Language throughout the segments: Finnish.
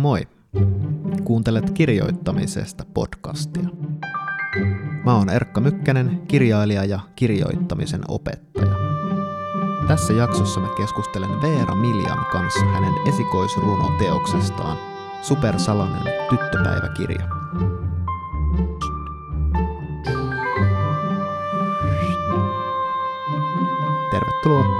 Moi! Kuuntelet kirjoittamisesta podcastia. Mä oon Erkka Mykkänen, kirjailija ja kirjoittamisen opettaja. Tässä jaksossa mä keskustelen Veera Miljan kanssa hänen esikoisrunoteoksestaan Supersalanen tyttöpäiväkirja. Tervetuloa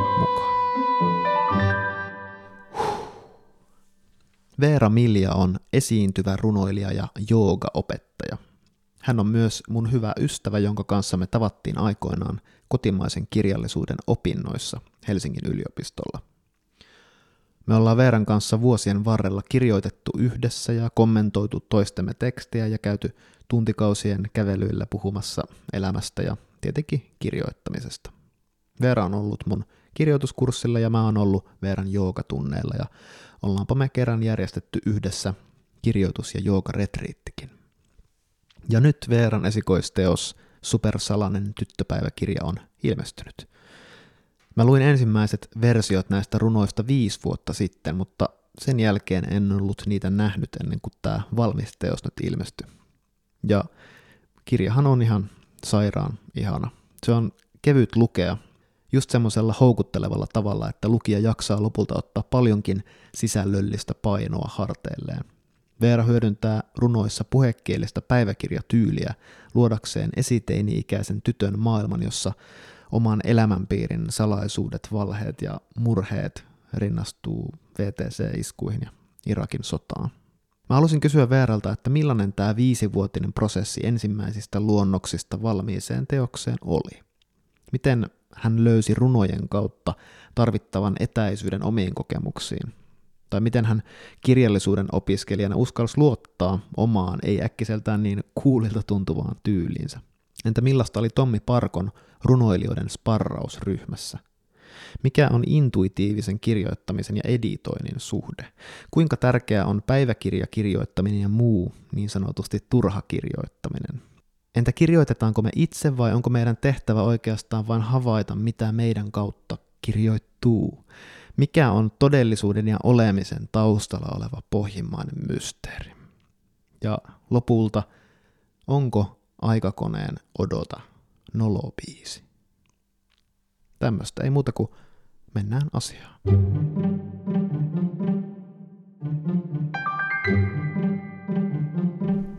Veera Milja on esiintyvä runoilija ja joogaopettaja. Hän on myös mun hyvä ystävä, jonka kanssa me tavattiin aikoinaan kotimaisen kirjallisuuden opinnoissa Helsingin yliopistolla. Me ollaan Veeran kanssa vuosien varrella kirjoitettu yhdessä ja kommentoitu toistemme tekstejä ja käyty tuntikausien kävelyillä puhumassa elämästä ja tietenkin kirjoittamisesta. Veera on ollut mun kirjoituskurssilla ja mä oon ollut Veeran joogatunneilla ja ollaanpa me kerran järjestetty yhdessä kirjoitus- ja joogaretriittikin. Ja nyt Veeran esikoisteos Supersalanen tyttöpäiväkirja on ilmestynyt. Mä luin ensimmäiset versiot näistä runoista viisi vuotta sitten, mutta sen jälkeen en ollut niitä nähnyt ennen kuin tämä valmis teos nyt ilmestyi. Ja kirjahan on ihan sairaan ihana. Se on kevyt lukea, just semmoisella houkuttelevalla tavalla, että lukija jaksaa lopulta ottaa paljonkin sisällöllistä painoa harteilleen. Veera hyödyntää runoissa puhekielistä päiväkirjatyyliä luodakseen esiteini-ikäisen tytön maailman, jossa oman elämänpiirin salaisuudet, valheet ja murheet rinnastuu VTC-iskuihin ja Irakin sotaan. Mä halusin kysyä Veeralta, että millainen tämä viisivuotinen prosessi ensimmäisistä luonnoksista valmiiseen teokseen oli. Miten hän löysi runojen kautta tarvittavan etäisyyden omiin kokemuksiin? Tai miten hän kirjallisuuden opiskelijana uskalsi luottaa omaan, ei äkkiseltään niin kuulilta tuntuvaan tyyliinsä? Entä millaista oli Tommi Parkon runoilijoiden sparrausryhmässä? Mikä on intuitiivisen kirjoittamisen ja editoinnin suhde? Kuinka tärkeää on päiväkirjakirjoittaminen ja muu niin sanotusti turha kirjoittaminen? Entä kirjoitetaanko me itse vai onko meidän tehtävä oikeastaan vain havaita, mitä meidän kautta kirjoittuu? Mikä on todellisuuden ja olemisen taustalla oleva pohjimmainen mysteeri? Ja lopulta, onko aikakoneen odota nolobiisi? Tämmöistä ei muuta kuin mennään asiaan.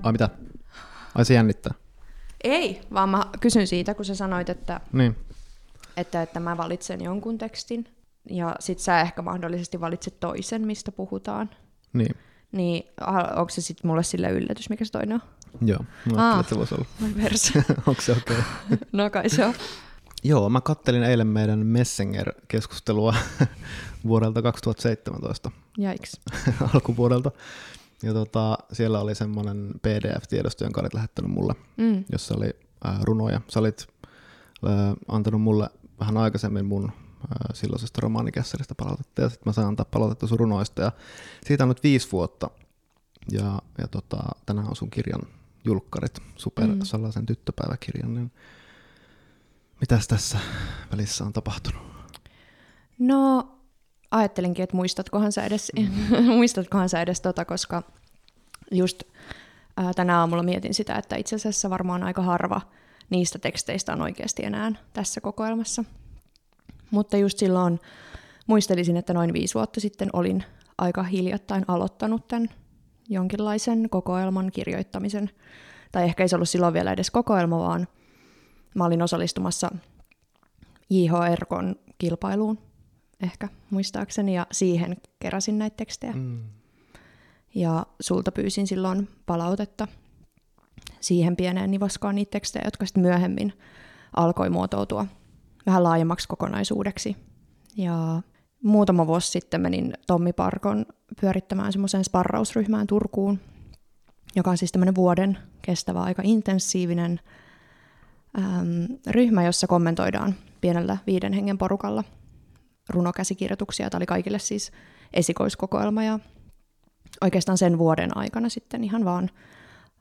Ai mitä? Ai se jännittää. Ei, vaan mä kysyn siitä, kun sä sanoit, että, Niin. että, että mä valitsen jonkun tekstin, ja sit sä ehkä mahdollisesti valitset toisen, mistä puhutaan. Niin. Niin onko se sitten mulle sille yllätys, mikä se toinen on? Joo, mä Aa. että se voisi olla. Onko se okei? Okay? no kai se on. Joo, mä kattelin eilen meidän Messenger-keskustelua vuodelta 2017 Jaiks. alkuvuodelta. Ja tota, siellä oli semmoinen PDF-tiedosto, jonka olit lähettänyt mulle, Mm. jossa oli ää, runoja. Sä olit ää, antanut mulle vähän aikaisemmin mun ää, silloisesta romaanikässäristä palautetta, ja sitten mä sain antaa palautetta sun runoista, ja siitä on nyt viisi vuotta. Ja, ja tota, tänään on sun kirjan julkkarit, Super Mm. Salaisen tyttöpäiväkirjan, niin mitäs tässä välissä on tapahtunut? No, ajattelinkin, että muistatkohan sä edes, muistatkohan sä edes tota, koska just ää, tänä aamulla mietin sitä, että itse asiassa varmaan aika harva niistä teksteistä on oikeasti enää tässä kokoelmassa. Mutta just silloin muistelisin, että noin viisi vuotta sitten olin aika hiljattain aloittanut tämän jonkinlaisen kokoelman kirjoittamisen. Tai ehkä ei se ollut silloin vielä edes kokoelma, vaan mä olin osallistumassa JHRKn kilpailuun ehkä muistaakseni, ja siihen keräsin näitä tekstejä. Mm. Ja sulta pyysin silloin palautetta siihen pieneen nivaskaan niitä tekstejä, jotka sitten myöhemmin alkoi muotoutua vähän laajemmaksi kokonaisuudeksi. Ja muutama vuosi sitten menin Tommi Parkon pyörittämään semmoiseen sparrausryhmään Turkuun, joka on siis tämmöinen vuoden kestävä aika intensiivinen äm, ryhmä, jossa kommentoidaan pienellä viiden hengen porukalla runokäsikirjoituksia. Tämä oli kaikille siis esikoiskokoelma ja oikeastaan sen vuoden aikana sitten ihan vaan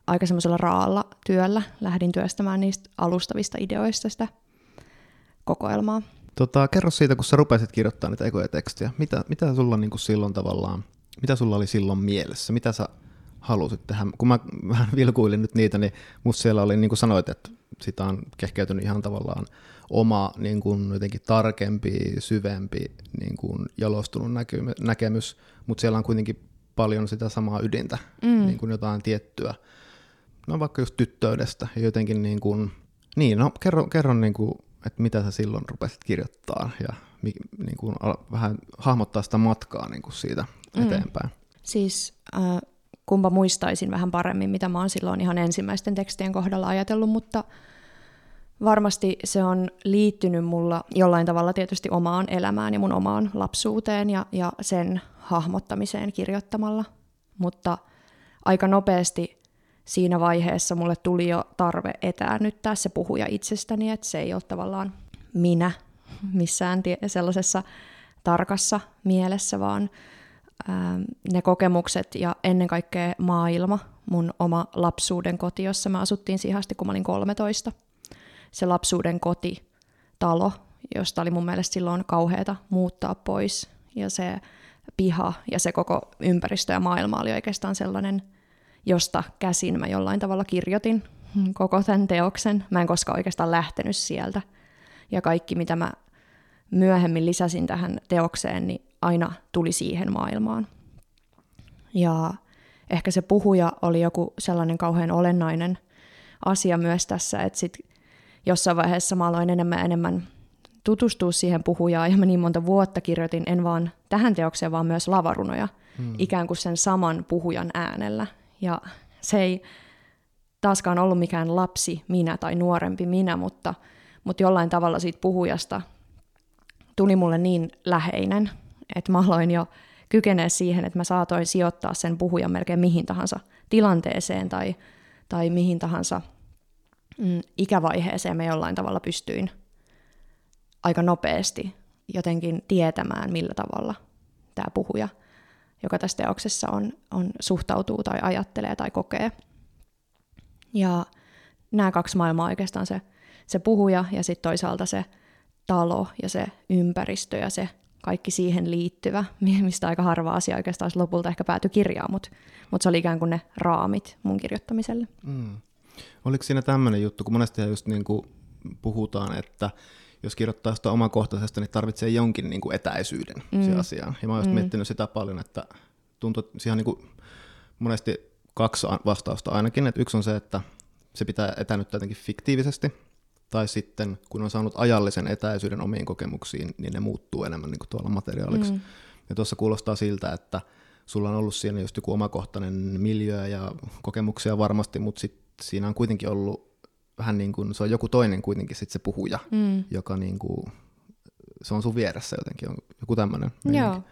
aika semmoisella raalla työllä lähdin työstämään niistä alustavista ideoista sitä kokoelmaa. Tota, kerro siitä, kun sä rupesit kirjoittamaan niitä ekoja tekstejä. Mitä, mitä sulla niin kuin silloin tavallaan mitä sulla oli silloin mielessä? Mitä sä halusit tehdä? Kun mä vähän vilkuilin nyt niitä, niin musta siellä oli, niin kuin sanoit, että sitä on kehkeytynyt ihan tavallaan oma niin kuin jotenkin tarkempi, syvempi, niin kuin jalostunut näkemys, mutta siellä on kuitenkin paljon sitä samaa ydintä, mm. niin kuin jotain tiettyä, no vaikka just tyttöydestä ja jotenkin niin kuin, niin no kerro, kerro niin kuin, että mitä sä silloin rupesit kirjoittaa ja niin kuin, vähän hahmottaa sitä matkaa niin kuin siitä mm. eteenpäin. Siis äh, kumpa muistaisin vähän paremmin, mitä mä oon silloin ihan ensimmäisten tekstien kohdalla ajatellut, mutta varmasti se on liittynyt mulla jollain tavalla tietysti omaan elämään ja mun omaan lapsuuteen ja, ja sen hahmottamiseen kirjoittamalla. Mutta aika nopeasti siinä vaiheessa mulle tuli jo tarve etäännyttää se puhuja itsestäni, että se ei ole tavallaan minä missään tie- sellaisessa tarkassa mielessä, vaan ää, ne kokemukset ja ennen kaikkea maailma, mun oma lapsuuden koti, jossa me asuttiin siihen asti, kun mä olin 13. Se lapsuuden koti, talo, josta oli mun mielestä silloin kauheata muuttaa pois. Ja se piha ja se koko ympäristö ja maailma oli oikeastaan sellainen, josta käsin mä jollain tavalla kirjoitin koko tämän teoksen. Mä en koskaan oikeastaan lähtenyt sieltä. Ja kaikki, mitä mä myöhemmin lisäsin tähän teokseen, niin aina tuli siihen maailmaan. Ja ehkä se puhuja oli joku sellainen kauhean olennainen asia myös tässä, että sit jossain vaiheessa mä aloin enemmän ja enemmän tutustua siihen puhujaan ja mä niin monta vuotta kirjoitin en vaan tähän teokseen, vaan myös lavarunoja hmm. ikään kuin sen saman puhujan äänellä. Ja se ei taaskaan ollut mikään lapsi minä tai nuorempi minä, mutta, mutta jollain tavalla siitä puhujasta tuli mulle niin läheinen, että mä aloin jo kykeneä siihen, että mä saatoin sijoittaa sen puhujan melkein mihin tahansa tilanteeseen tai, tai mihin tahansa mm, ikävaiheeseen mä jollain tavalla pystyin aika nopeasti jotenkin tietämään, millä tavalla tämä puhuja, joka tässä teoksessa on, on, suhtautuu tai ajattelee tai kokee. Ja nämä kaksi maailmaa oikeastaan se, se puhuja ja sitten toisaalta se talo ja se ympäristö ja se kaikki siihen liittyvä, mistä aika harva asia oikeastaan lopulta ehkä päätyi kirjaan, mutta mut se oli ikään kuin ne raamit mun kirjoittamiselle. Mm. Oliko siinä tämmöinen juttu, kun monesti just niin kuin puhutaan, että jos kirjoittaa sitä omakohtaisesta, niin tarvitsee jonkin niin kuin etäisyyden mm. siihen asiaan. Ja mä oon mm. miettinyt sitä paljon, että tuntuu, että siihen on niin kuin monesti kaksi vastausta ainakin. Että yksi on se, että se pitää etänyttää jotenkin fiktiivisesti, tai sitten kun on saanut ajallisen etäisyyden omiin kokemuksiin, niin ne muuttuu enemmän niin kuin tuolla materiaaliksi. Mm. Ja tuossa kuulostaa siltä, että sulla on ollut siinä just joku omakohtainen miljö ja kokemuksia varmasti, mutta sit siinä on kuitenkin ollut vähän niin kuin, se on joku toinen kuitenkin sit se puhuja, mm. joka niin kuin, se on sun vieressä jotenkin, on joku tämmöinen. Joo,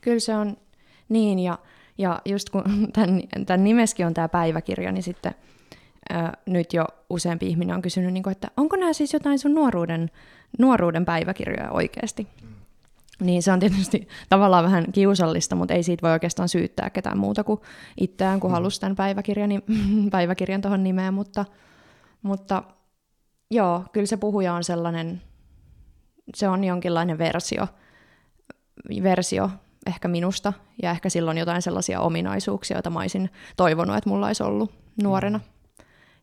kyllä se on niin, ja, ja just kun tämän, tämän nimeskin on tämä päiväkirja, niin sitten ää, nyt jo useampi ihminen on kysynyt, niin kuin, että onko nämä siis jotain sun nuoruuden, nuoruuden päiväkirjoja oikeasti? Mm. Niin se on tietysti tavallaan vähän kiusallista, mutta ei siitä voi oikeastaan syyttää ketään muuta kuin itseään, kun mm. halusi tämän päiväkirjan, päiväkirjan tuohon nimeen, mutta, mutta joo, kyllä se puhuja on sellainen, se on jonkinlainen versio, versio ehkä minusta, ja ehkä silloin jotain sellaisia ominaisuuksia, joita mä olisin toivonut, että mulla olisi ollut nuorena. Mm.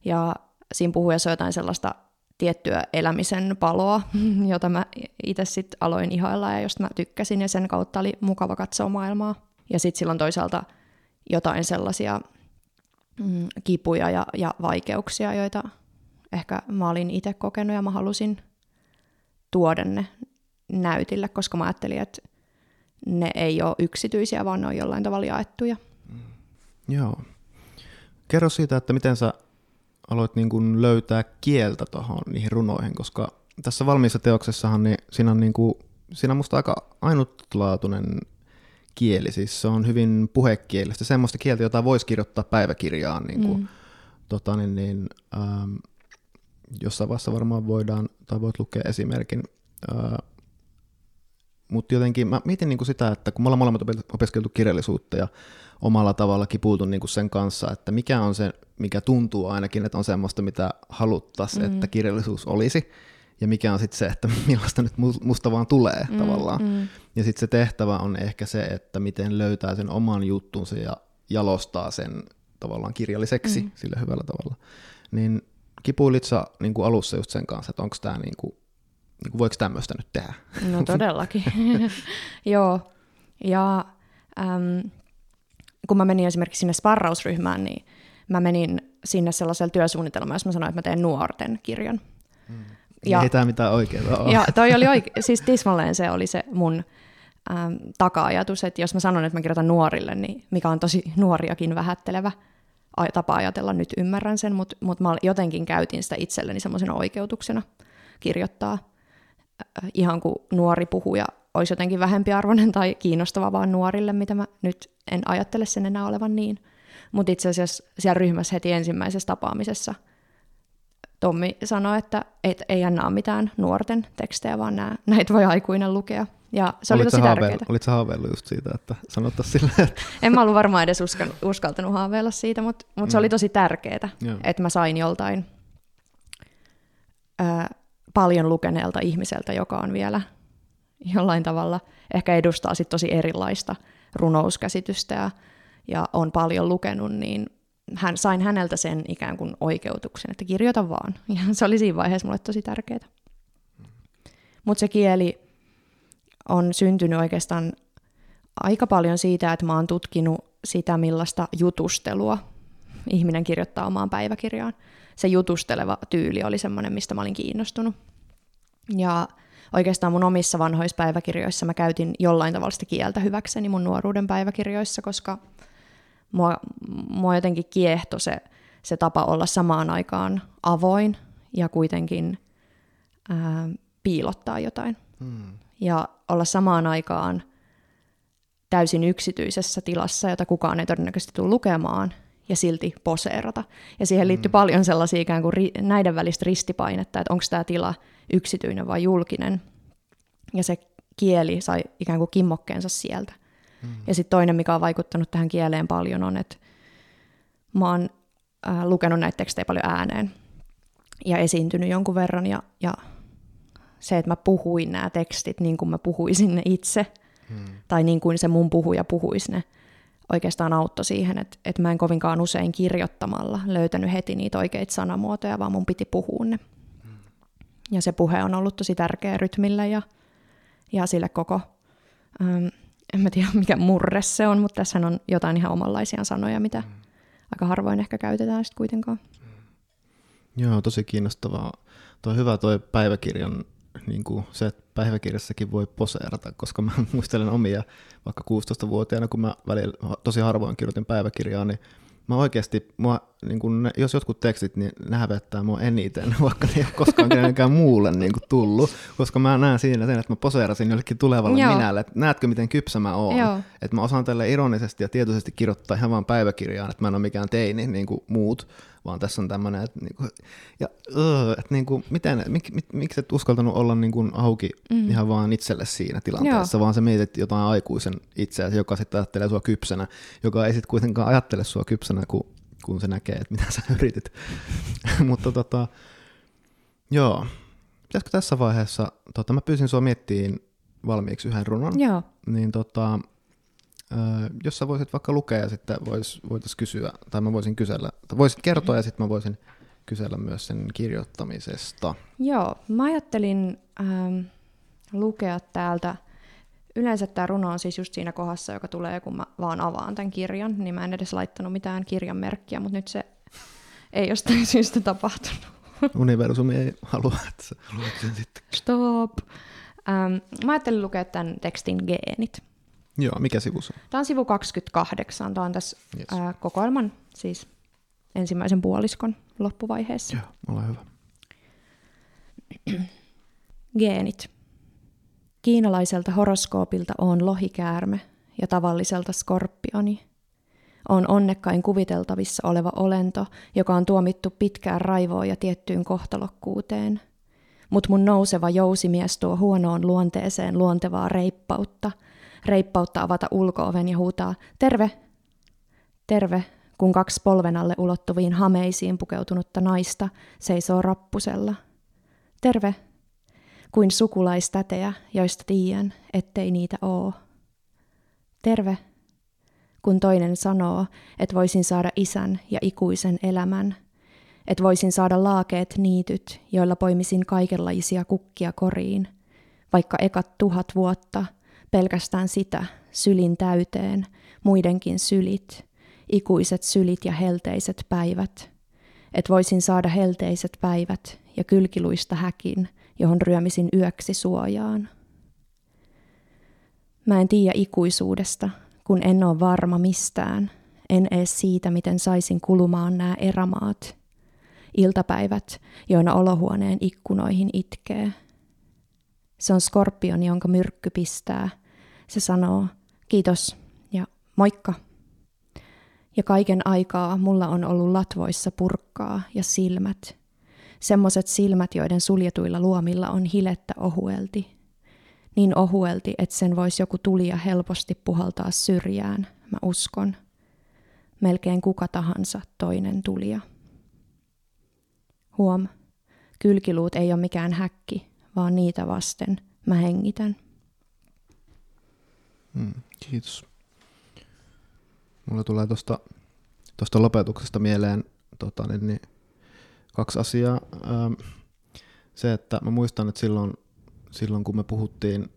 Ja siinä puhujassa on jotain sellaista tiettyä elämisen paloa, jota mä itse sitten aloin ihailla ja josta mä tykkäsin ja sen kautta oli mukava katsoa maailmaa. Ja sitten silloin toisaalta jotain sellaisia mm, kipuja ja, ja vaikeuksia, joita ehkä mä olin itse kokenut ja mä halusin tuoda ne näytille, koska mä ajattelin, että ne ei ole yksityisiä, vaan ne on jollain tavalla jaettuja. Mm. Joo. Kerro siitä, että miten sä aloit niin kuin löytää kieltä tuohon niihin runoihin, koska tässä valmiissa teoksessahan niin siinä on, niin kuin, siinä on musta aika ainutlaatuinen kieli, siis se on hyvin puhekielistä, semmoista kieltä, jota voisi kirjoittaa päiväkirjaan, niin kuin, mm. tota, niin, niin, ähm, jossain vaiheessa varmaan voidaan, tai voit lukea esimerkin, äh, mutta jotenkin mä mietin niin kuin sitä, että kun me ollaan molemmat opiskeltu kirjallisuutta ja omalla tavalla kipuutu niin kuin sen kanssa, että mikä on se, mikä tuntuu ainakin, että on semmoista, mitä haluttaisiin, mm. että kirjallisuus olisi. ja mikä on sitten se, että millaista nyt musta vaan tulee Mm, tavallaan. mm, Ja sitten se tehtävä on ehkä se, että miten löytää sen oman juttunsa ja jalostaa sen tavallaan kirjalliseksi Mm. sillä hyvällä tavalla. Niin kipuilit sä niin kuin alussa just sen kanssa, että onko tämä niin kuin, niin kuin, voiko tämmöistä nyt tehdä? No todellakin. Joo. Ja äm, kun mä menin esimerkiksi sinne sparrausryhmään, niin mä menin sinne sellaisella työsuunnitelmalla, jos mä sanoin, että mä teen nuorten kirjan. Ja, Ei tämä mitään oikeaa ole. Ja toi oli oike- siis tismalleen se oli se mun äm, taka-ajatus, että jos mä sanon, että mä kirjoitan nuorille, niin mikä on tosi nuoriakin vähättelevä tapa ajatella, nyt ymmärrän sen, mutta mut mä jotenkin käytin sitä itselleni semmoisena oikeutuksena kirjoittaa ihan kuin nuori puhuja olisi jotenkin vähempiarvoinen tai kiinnostava vaan nuorille, mitä mä nyt en ajattele sen enää olevan niin. Mutta itse asiassa siellä ryhmässä heti ensimmäisessä tapaamisessa Tommi sanoi, että et, ei ole mitään nuorten tekstejä, vaan nää, näitä voi aikuinen lukea. Ja se oli tosi tärkeää. haaveillut, olit sä haaveillut just siitä, että sanottaisiin silleen, että En mä ollut varmaan edes uskan, uskaltanut haaveilla siitä, mutta mut se Mm. oli tosi tärkeää, että mä sain joltain ää, paljon lukeneelta ihmiseltä, joka on vielä jollain tavalla ehkä edustaa sit tosi erilaista runouskäsitystä ja, ja on paljon lukenut, niin hän, sain häneltä sen ikään kuin oikeutuksen, että kirjoita vaan. Ja se oli siinä vaiheessa mulle tosi tärkeää. Mutta se kieli on syntynyt oikeastaan aika paljon siitä, että mä oon tutkinut sitä, millaista jutustelua ihminen kirjoittaa omaan päiväkirjaan. Se jutusteleva tyyli oli semmoinen, mistä mä olin kiinnostunut. Ja oikeastaan mun omissa vanhoissa päiväkirjoissa mä käytin jollain tavalla sitä kieltä hyväkseni mun nuoruuden päiväkirjoissa, koska mua, mua jotenkin kiehto se, se tapa olla samaan aikaan avoin ja kuitenkin ää, piilottaa jotain. hmm, Ja olla samaan aikaan täysin yksityisessä tilassa, jota kukaan ei todennäköisesti tule lukemaan, ja silti poseerata. Ja siihen liittyy mm. paljon sellaisia ikään kuin ri, näiden välistä ristipainetta, että onko tämä tila yksityinen vai julkinen. Ja se kieli sai ikään kuin kimmokkeensa sieltä. Mm. Ja sitten toinen, mikä on vaikuttanut tähän kieleen paljon, on, että mä oon äh, lukenut näitä tekstejä paljon ääneen ja esiintynyt jonkun verran, ja, ja se, että mä puhuin nämä tekstit niin kuin mä puhuisin ne itse, hmm, tai niin kuin se mun puhuja puhuisi ne, oikeastaan auttoi siihen, että, että mä en kovinkaan usein kirjoittamalla löytänyt heti niitä oikeita sanamuotoja, vaan mun piti puhua ne. Ja se puhe on ollut tosi tärkeä rytmille ja, ja sille koko, äm, en mä tiedä mikä murre se on, mutta tässä on jotain ihan omanlaisia sanoja, mitä aika harvoin ehkä käytetään sitten kuitenkaan. Joo, tosi kiinnostavaa. Tuo hyvä toi päiväkirjan, niin kuin se, että päiväkirjassakin voi poseerata, koska mä muistelen omia vaikka 16-vuotiaana, kun mä välillä tosi harvoin kirjoitin päiväkirjaa, niin mä oikeasti, mua, niin kun ne, jos jotkut tekstit, niin ne hävettää mua eniten, vaikka ne ei ole koskaan kenenkään muulle niin kuin tullut, koska mä näen siinä sen, että mä poseerasin jollekin tulevalle Joo. minälle, että näetkö miten kypsä mä oon, että mä osaan tälle ironisesti ja tietoisesti kirjoittaa ihan vaan päiväkirjaan, että mä en ole mikään teini niin kuin muut, vaan tässä on tämmöinen, että, niin kuin, ja, öö, että niin kuin, miten, mik, mik, miksi et uskaltanut olla niin kuin auki mm. ihan vaan itselle siinä tilanteessa, Joo. vaan sä mietit jotain aikuisen itseäsi, joka sitten ajattelee sua kypsänä, joka ei sitten kuitenkaan ajattele sua kypsänä, kun, kun se näkee, että mitä sä yritit. Mutta tota, joo, pitäisikö tässä vaiheessa, tota, mä pyysin sua miettiin valmiiksi yhden runon, Joo, niin tota, jos sä voisit vaikka lukea ja sitten vois, voitaisiin kysyä, tai mä voisin kysellä, tai voisit kertoa ja sitten mä voisin kysellä myös sen kirjoittamisesta. Joo, mä ajattelin ähm, lukea täältä. Yleensä tämä runo on siis just siinä kohdassa, joka tulee, kun mä vaan avaan tämän kirjan, niin mä en edes laittanut mitään kirjan merkkiä, mutta nyt se ei jostain syystä tapahtunut. Universumi ei halua, että sä luet sen sitten. Stop! Ähm, mä ajattelin lukea tämän tekstin geenit. Joo, mikä sivu se on? Tämä on sivu 28. Tämä on tässä Yes. ää, kokoelman siis ensimmäisen puoliskon loppuvaiheessa. Joo, ole hyvä. Geenit. Kiinalaiselta horoskoopilta on lohikäärme ja tavalliselta skorpioni. On onnekkain kuviteltavissa oleva olento, joka on tuomittu pitkään raivoon ja tiettyyn kohtalokkuuteen. Mut mun nouseva jousimies tuo huonoon luonteeseen luontevaa reippautta. Reippautta avata ulkooven ja huutaa, terve! Terve, kun kaksi polven alle ulottuviin hameisiin pukeutunutta naista seisoo rappusella. Terve, kuin sukulaistätejä, joista tiedän, ettei niitä oo. Terve, kun toinen sanoo, että voisin saada isän ja ikuisen elämän, että voisin saada laakeet niityt, joilla poimisin kaikenlaisia kukkia koriin, vaikka ekat tuhat vuotta, pelkästään sitä, sylin täyteen, muidenkin sylit, ikuiset sylit ja helteiset päivät, että voisin saada helteiset päivät ja kylkiluista häkin, johon ryömisin yöksi suojaan. Mä en tiedä ikuisuudesta, kun en ole varma mistään, en ees siitä, miten saisin kulumaan nämä erämaat. Iltapäivät, joina olohuoneen ikkunoihin itkee. Se on skorpion, jonka myrkky pistää. Se sanoo, kiitos ja moikka. Ja kaiken aikaa mulla on ollut latvoissa purkkaa ja silmät. Semmoset silmät, joiden suljetuilla luomilla on hilettä ohuelti. Niin ohuelti, että sen voisi joku tulija helposti puhaltaa syrjään, mä uskon. Melkein kuka tahansa toinen tulija. Huom, kylkiluut ei ole mikään häkki, vaan niitä vasten mä hengitän. Mm, kiitos. Mulla tulee tuosta tosta lopetuksesta mieleen tota, niin, niin, kaksi asiaa. Ähm, se, että mä muistan, että silloin, silloin kun me puhuttiin,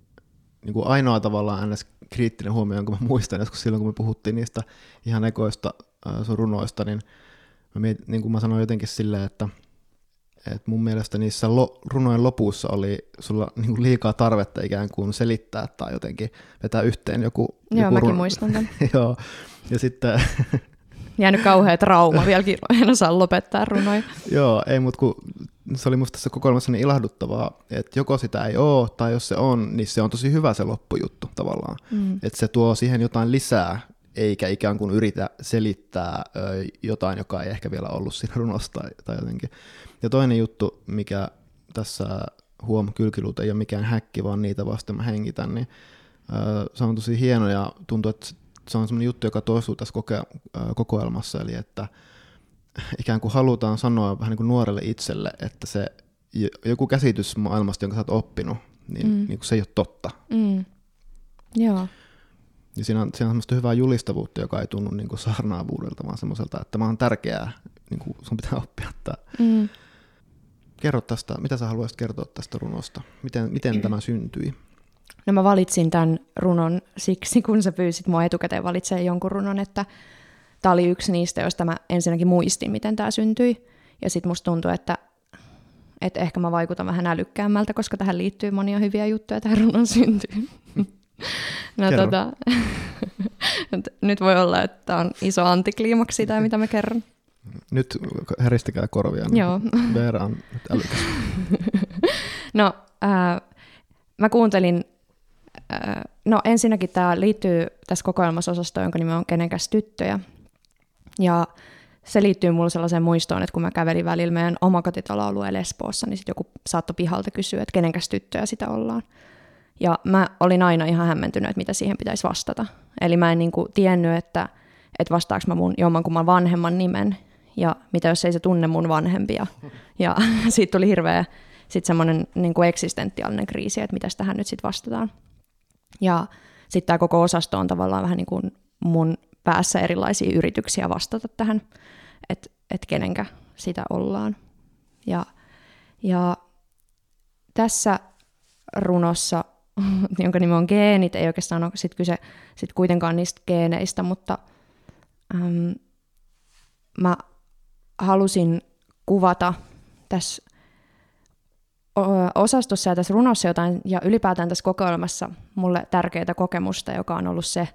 niin kuin ainoa tavallaan ns. kriittinen huomio, jonka mä muistan, joskus silloin kun me puhuttiin niistä ihan ekoista äh, sun runoista, niin, mä mietin, niin kuin mä sanoin jotenkin silleen, että et mun mielestä niissä lo, runojen lopussa oli sulla niinku liikaa tarvetta ikään kuin selittää tai jotenkin vetää yhteen joku, Joo, joku mäkin runo. muistan tämän. Joo, ja sitten, Jäänyt kauhea trauma, vieläkin en osaa lopettaa runoja. joo, ei mut kun se oli musta tässä kokoelmassa niin ilahduttavaa, että joko sitä ei ole, tai jos se on, niin se on tosi hyvä se loppujuttu tavallaan. Mm. Että se tuo siihen jotain lisää, eikä ikään kuin yritä selittää ö, jotain, joka ei ehkä vielä ollut siinä runossa tai, tai jotenkin. Ja toinen juttu, mikä tässä huom, kylkiluut ei ole mikään häkki, vaan niitä vasten mä hengitän, niin se on tosi hieno ja tuntuu, että se on sellainen juttu, joka toistuu tässä koke- kokoelmassa, eli että ikään kuin halutaan sanoa vähän niin kuin nuorelle itselle, että se joku käsitys maailmasta, jonka sä oot oppinut, niin, Mm. mm. niin kuin se ei ole totta. Mm. Joo. Ja siinä on, siinä on semmoista hyvää julistavuutta, joka ei tunnu niin kuin saarnaavuudelta, vaan semmoiselta, että tämä on tärkeää, niin kuin sun pitää oppia. Että Mm. Kerro tästä, mitä sä haluaisit kertoa tästä runosta? Miten, miten tämä syntyi? No mä valitsin tämän runon siksi, kun sä pyysit mua etukäteen valitsemaan jonkun runon, että tämä oli yksi niistä, joista mä ensinnäkin muistin, miten tämä syntyi. Ja sitten musta tuntui, että, että ehkä mä vaikutan vähän älykkäämmältä, koska tähän liittyy monia hyviä juttuja tähän runon syntyyn. No, Kerro. tota, nyt- voi olla, että tämä on iso antikliimaksi sitä, mitä mä kerron. Nyt häristäkää korvia. niin Joo. Veera on nyt älykäs. No, ää, mä kuuntelin, ää, no ensinnäkin tämä liittyy tässä kokoelmassa osastoon, jonka nimi on Kenenkäs tyttöjä. Ja se liittyy mulle sellaiseen muistoon, että kun mä kävelin välillä meidän omakotitaloalueen Espoossa, niin sitten joku saattoi pihalta kysyä, että kenenkäs tyttöjä sitä ollaan. Ja mä olin aina ihan hämmentynyt, että mitä siihen pitäisi vastata. Eli mä en niinku tiennyt, että, että vastaaks mä mun jommankumman vanhemman nimen, ja mitä jos ei se tunne mun vanhempia. Ja siitä tuli hirveä sitten semmoinen niin kuin eksistentiaalinen kriisi, että mitäs tähän nyt sitten vastataan. Ja sitten tämä koko osasto on tavallaan vähän niin kuin mun päässä erilaisia yrityksiä vastata tähän, että et kenenkä sitä ollaan. Ja, ja tässä runossa, jonka nimi on geenit, ei oikeastaan ole sit kyse sit kuitenkaan niistä geeneistä, mutta äm, mä halusin kuvata tässä osastossa ja tässä runossa jotain, ja ylipäätään tässä kokoelmassa mulle tärkeää kokemusta, joka on ollut se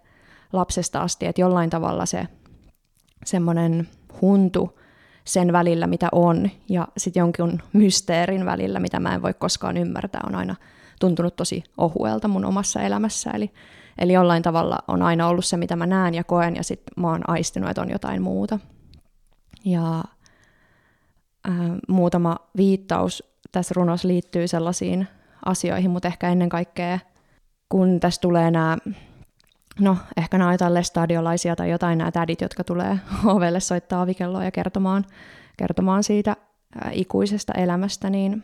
lapsesta asti, että jollain tavalla se semmoinen huntu sen välillä, mitä on, ja sitten jonkin mysteerin välillä, mitä mä en voi koskaan ymmärtää, on aina tuntunut tosi ohuelta mun omassa elämässä. Eli, eli jollain tavalla on aina ollut se, mitä mä näen ja koen, ja sitten mä oon aistinut, että on jotain muuta. Ja muutama viittaus tässä runossa liittyy sellaisiin asioihin, mutta ehkä ennen kaikkea, kun tässä tulee nämä, no ehkä nämä jotain lestadiolaisia tai jotain nämä tädit, jotka tulee ovelle soittaa avikelloa ja kertomaan, kertomaan siitä ää, ikuisesta elämästä, niin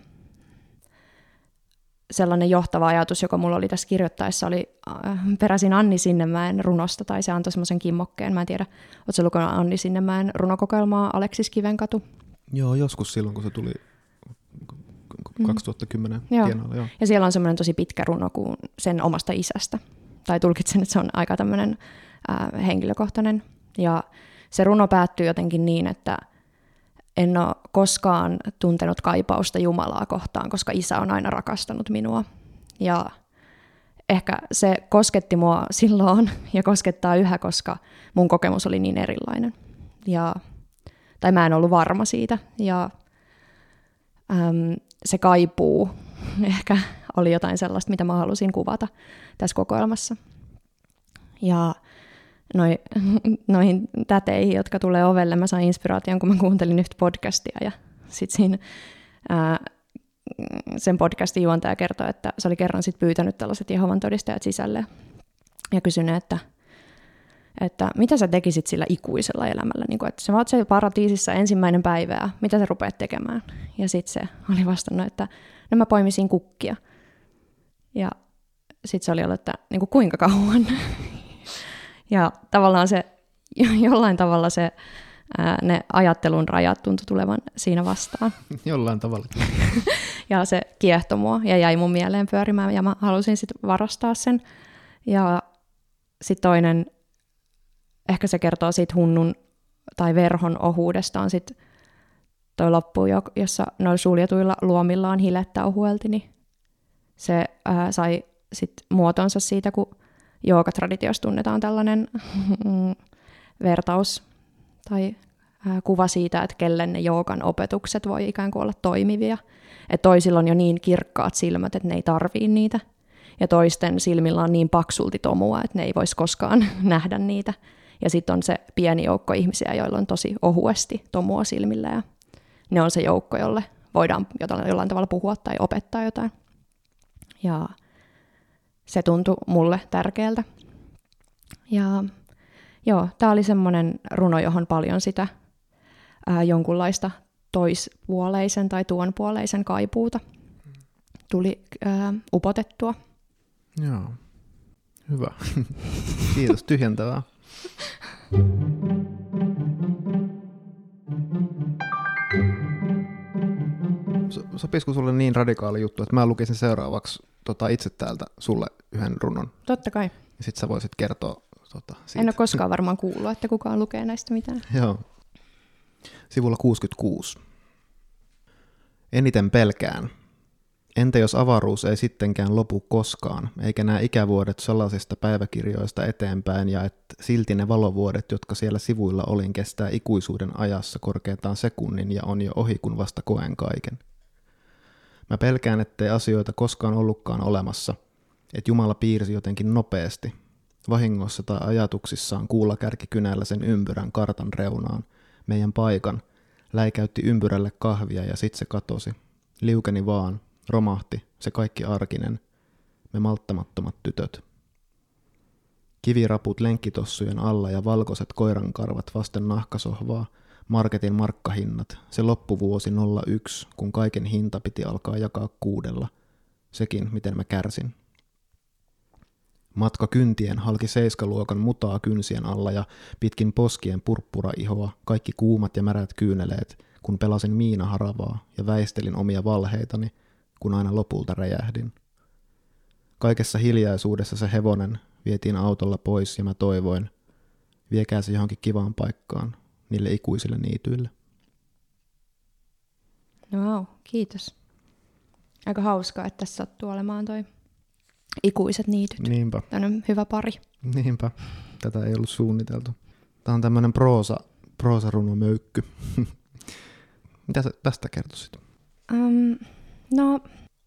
sellainen johtava ajatus, joka mulla oli tässä kirjoittaessa, oli äh, peräisin Anni Sinnemäen runosta, tai se antoi semmoisen kimmokkeen. Mä en tiedä, ootko lukenut Anni Sinnemäen runokokoelmaa Aleksis Kivenkatu? Joo, joskus silloin, kun se tuli 2010 Joo. tienoilla. Joo. Ja siellä on semmoinen tosi pitkä runo kuin sen omasta isästä. Tai tulkitsen, että se on aika tämmöinen äh, henkilökohtainen. Ja se runo päättyy jotenkin niin, että en ole koskaan tuntenut kaipausta Jumalaa kohtaan, koska isä on aina rakastanut minua. Ja ehkä se kosketti mua silloin ja koskettaa yhä, koska mun kokemus oli niin erilainen. Ja, tai mä en ollut varma siitä. Ja äm, se kaipuu ehkä oli jotain sellaista, mitä mä halusin kuvata tässä kokoelmassa. Ja noi, noihin täteihin, jotka tulee ovelle, mä sain inspiraation, kun mä kuuntelin yhtä podcastia ja sitten siinä ää, sen podcastin juontaja kertoi, että se oli kerran sit pyytänyt tällaiset Jehovan todistajat sisälle ja kysynyt, että, että mitä sä tekisit sillä ikuisella elämällä, niin kun, että sä oot siellä paratiisissa ensimmäinen päivä ja mitä sä rupeat tekemään. Ja sitten se oli vastannut, että no mä poimisin kukkia. Ja sitten se oli ollut, että niin kuin kuinka kauan. ja tavallaan se, jollain tavalla se, ää, ne ajattelun rajat tuntui tulevan siinä vastaan. Jollain tavalla. ja se kiehtoi mua ja jäi mun mieleen pyörimään ja mä halusin sitten varastaa sen. Ja sitten toinen, ehkä se kertoo siitä hunnun tai verhon ohuudesta on sitten toi loppu, jossa noilla suljetuilla luomillaan hilettä ohuelti, niin se ää, sai sit muotonsa siitä, kun joogatraditiossa tunnetaan tällainen vertaus tai ää, kuva siitä, että kellen ne joogan opetukset voi ikään kuin olla toimivia. Että toisilla on jo niin kirkkaat silmät, että ne ei tarvii niitä. Ja toisten silmillä on niin paksulti tomua, että ne ei voisi koskaan nähdä niitä. Ja sitten on se pieni joukko ihmisiä, joilla on tosi ohuesti tomua silmillä. Ja ne on se joukko, jolle voidaan jollain tavalla puhua tai opettaa jotain. Ja se tuntui mulle tärkeältä. Ja joo, tämä oli semmoinen runo, johon paljon sitä ää, jonkunlaista toispuoleisen tai tuonpuoleisen kaipuuta tuli ää, upotettua. Joo, hyvä. Kiitos, tyhjentävää. Sopisiko sulle niin radikaali juttu, että mä lukisin seuraavaksi tota, itse täältä sulle yhden runon? Totta kai. Ja sit sä voisit kertoa tota, siitä. En ole koskaan varmaan kuullut, että kukaan lukee näistä mitään. Joo. Sivulla 66. Eniten pelkään. Entä jos avaruus ei sittenkään lopu koskaan, eikä nämä ikävuodet salaisista päiväkirjoista eteenpäin, ja että silti ne valovuodet, jotka siellä sivuilla olin, kestää ikuisuuden ajassa korkeintaan sekunnin ja on jo ohi, kun vasta koen kaiken. Mä pelkään, ettei asioita koskaan ollutkaan olemassa, että Jumala piirsi jotenkin nopeasti, vahingossa tai ajatuksissaan kuulla kärkikynällä sen ympyrän kartan reunaan, meidän paikan, läikäytti ympyrälle kahvia ja sit se katosi. Liukeni vaan, romahti, se kaikki arkinen, me malttamattomat tytöt. Kiviraput lenkkitossujen alla ja valkoiset koirankarvat vasten nahkasohvaa, marketin markkahinnat, se loppuvuosi 01, kun kaiken hinta piti alkaa jakaa kuudella, sekin miten mä kärsin. Matka kyntien halki seiskaluokan mutaa kynsien alla ja pitkin poskien purppuraihoa, kaikki kuumat ja märät kyyneleet, kun pelasin Miina Haravaa ja väistelin omia valheitani, kun aina lopulta räjähdin. Kaikessa hiljaisuudessa se hevonen vietiin autolla pois ja mä toivoin, viekää se johonkin kivaan paikkaan, niille ikuisille niityille. Wow, kiitos. Aika hauskaa, että tässä sattuu olemaan toi ikuiset niityt. Niinpä. Tällainen hyvä pari. Niinpä. Tätä ei ollut suunniteltu. Tämä on tämmöinen proosa, proosarunomöykky. Mitä sä tästä kertoisit? Um, no,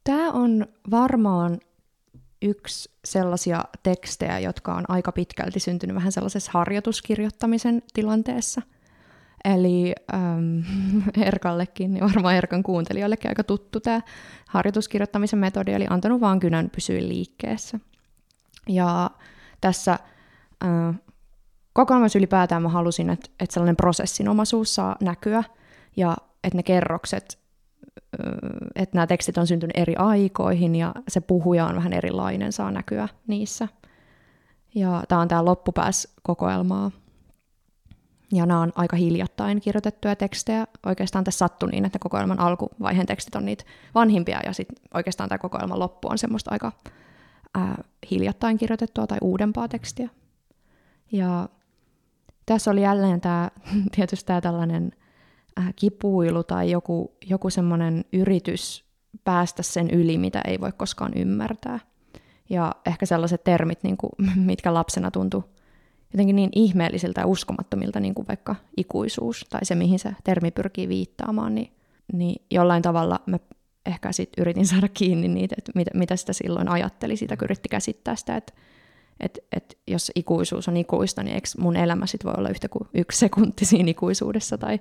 tämä on varmaan yksi sellaisia tekstejä, jotka on aika pitkälti syntynyt vähän sellaisessa harjoituskirjoittamisen tilanteessa. Eli ähm, Erkallekin, ja varmaan Erkan kuuntelijoillekin aika tuttu tämä harjoituskirjoittamisen metodi, eli antanut vaan kynän pysyä liikkeessä. Ja tässä äh, kokonaisuus ylipäätään mä halusin, että, että sellainen prosessinomaisuus saa näkyä, ja että ne kerrokset että nämä tekstit on syntynyt eri aikoihin ja se puhuja on vähän erilainen, saa näkyä niissä. Ja tämä on tämä loppupääs kokoelmaa. Ja nämä on aika hiljattain kirjoitettuja tekstejä. Oikeastaan tässä sattui niin, että kokoelman alkuvaiheen tekstit on niitä vanhimpia ja sitten oikeastaan tämä kokoelman loppu on semmoista aika ää, hiljattain kirjoitettua tai uudempaa tekstiä. Ja tässä oli jälleen tämä, tietysti tämä tällainen kipuilu tai joku, joku semmoinen yritys päästä sen yli, mitä ei voi koskaan ymmärtää. Ja ehkä sellaiset termit, niin kuin, mitkä lapsena tuntui jotenkin niin ihmeellisiltä ja uskomattomilta, niin kuin vaikka ikuisuus tai se, mihin se termi pyrkii viittaamaan, niin, niin jollain tavalla mä ehkä sit yritin saada kiinni niitä, että mitä, mitä sitä silloin ajatteli, sitä kun yritti käsittää sitä, että että et jos ikuisuus on ikuista, niin eikö mun elämä sit voi olla yhtä kuin yksi sekunti siinä ikuisuudessa, tai,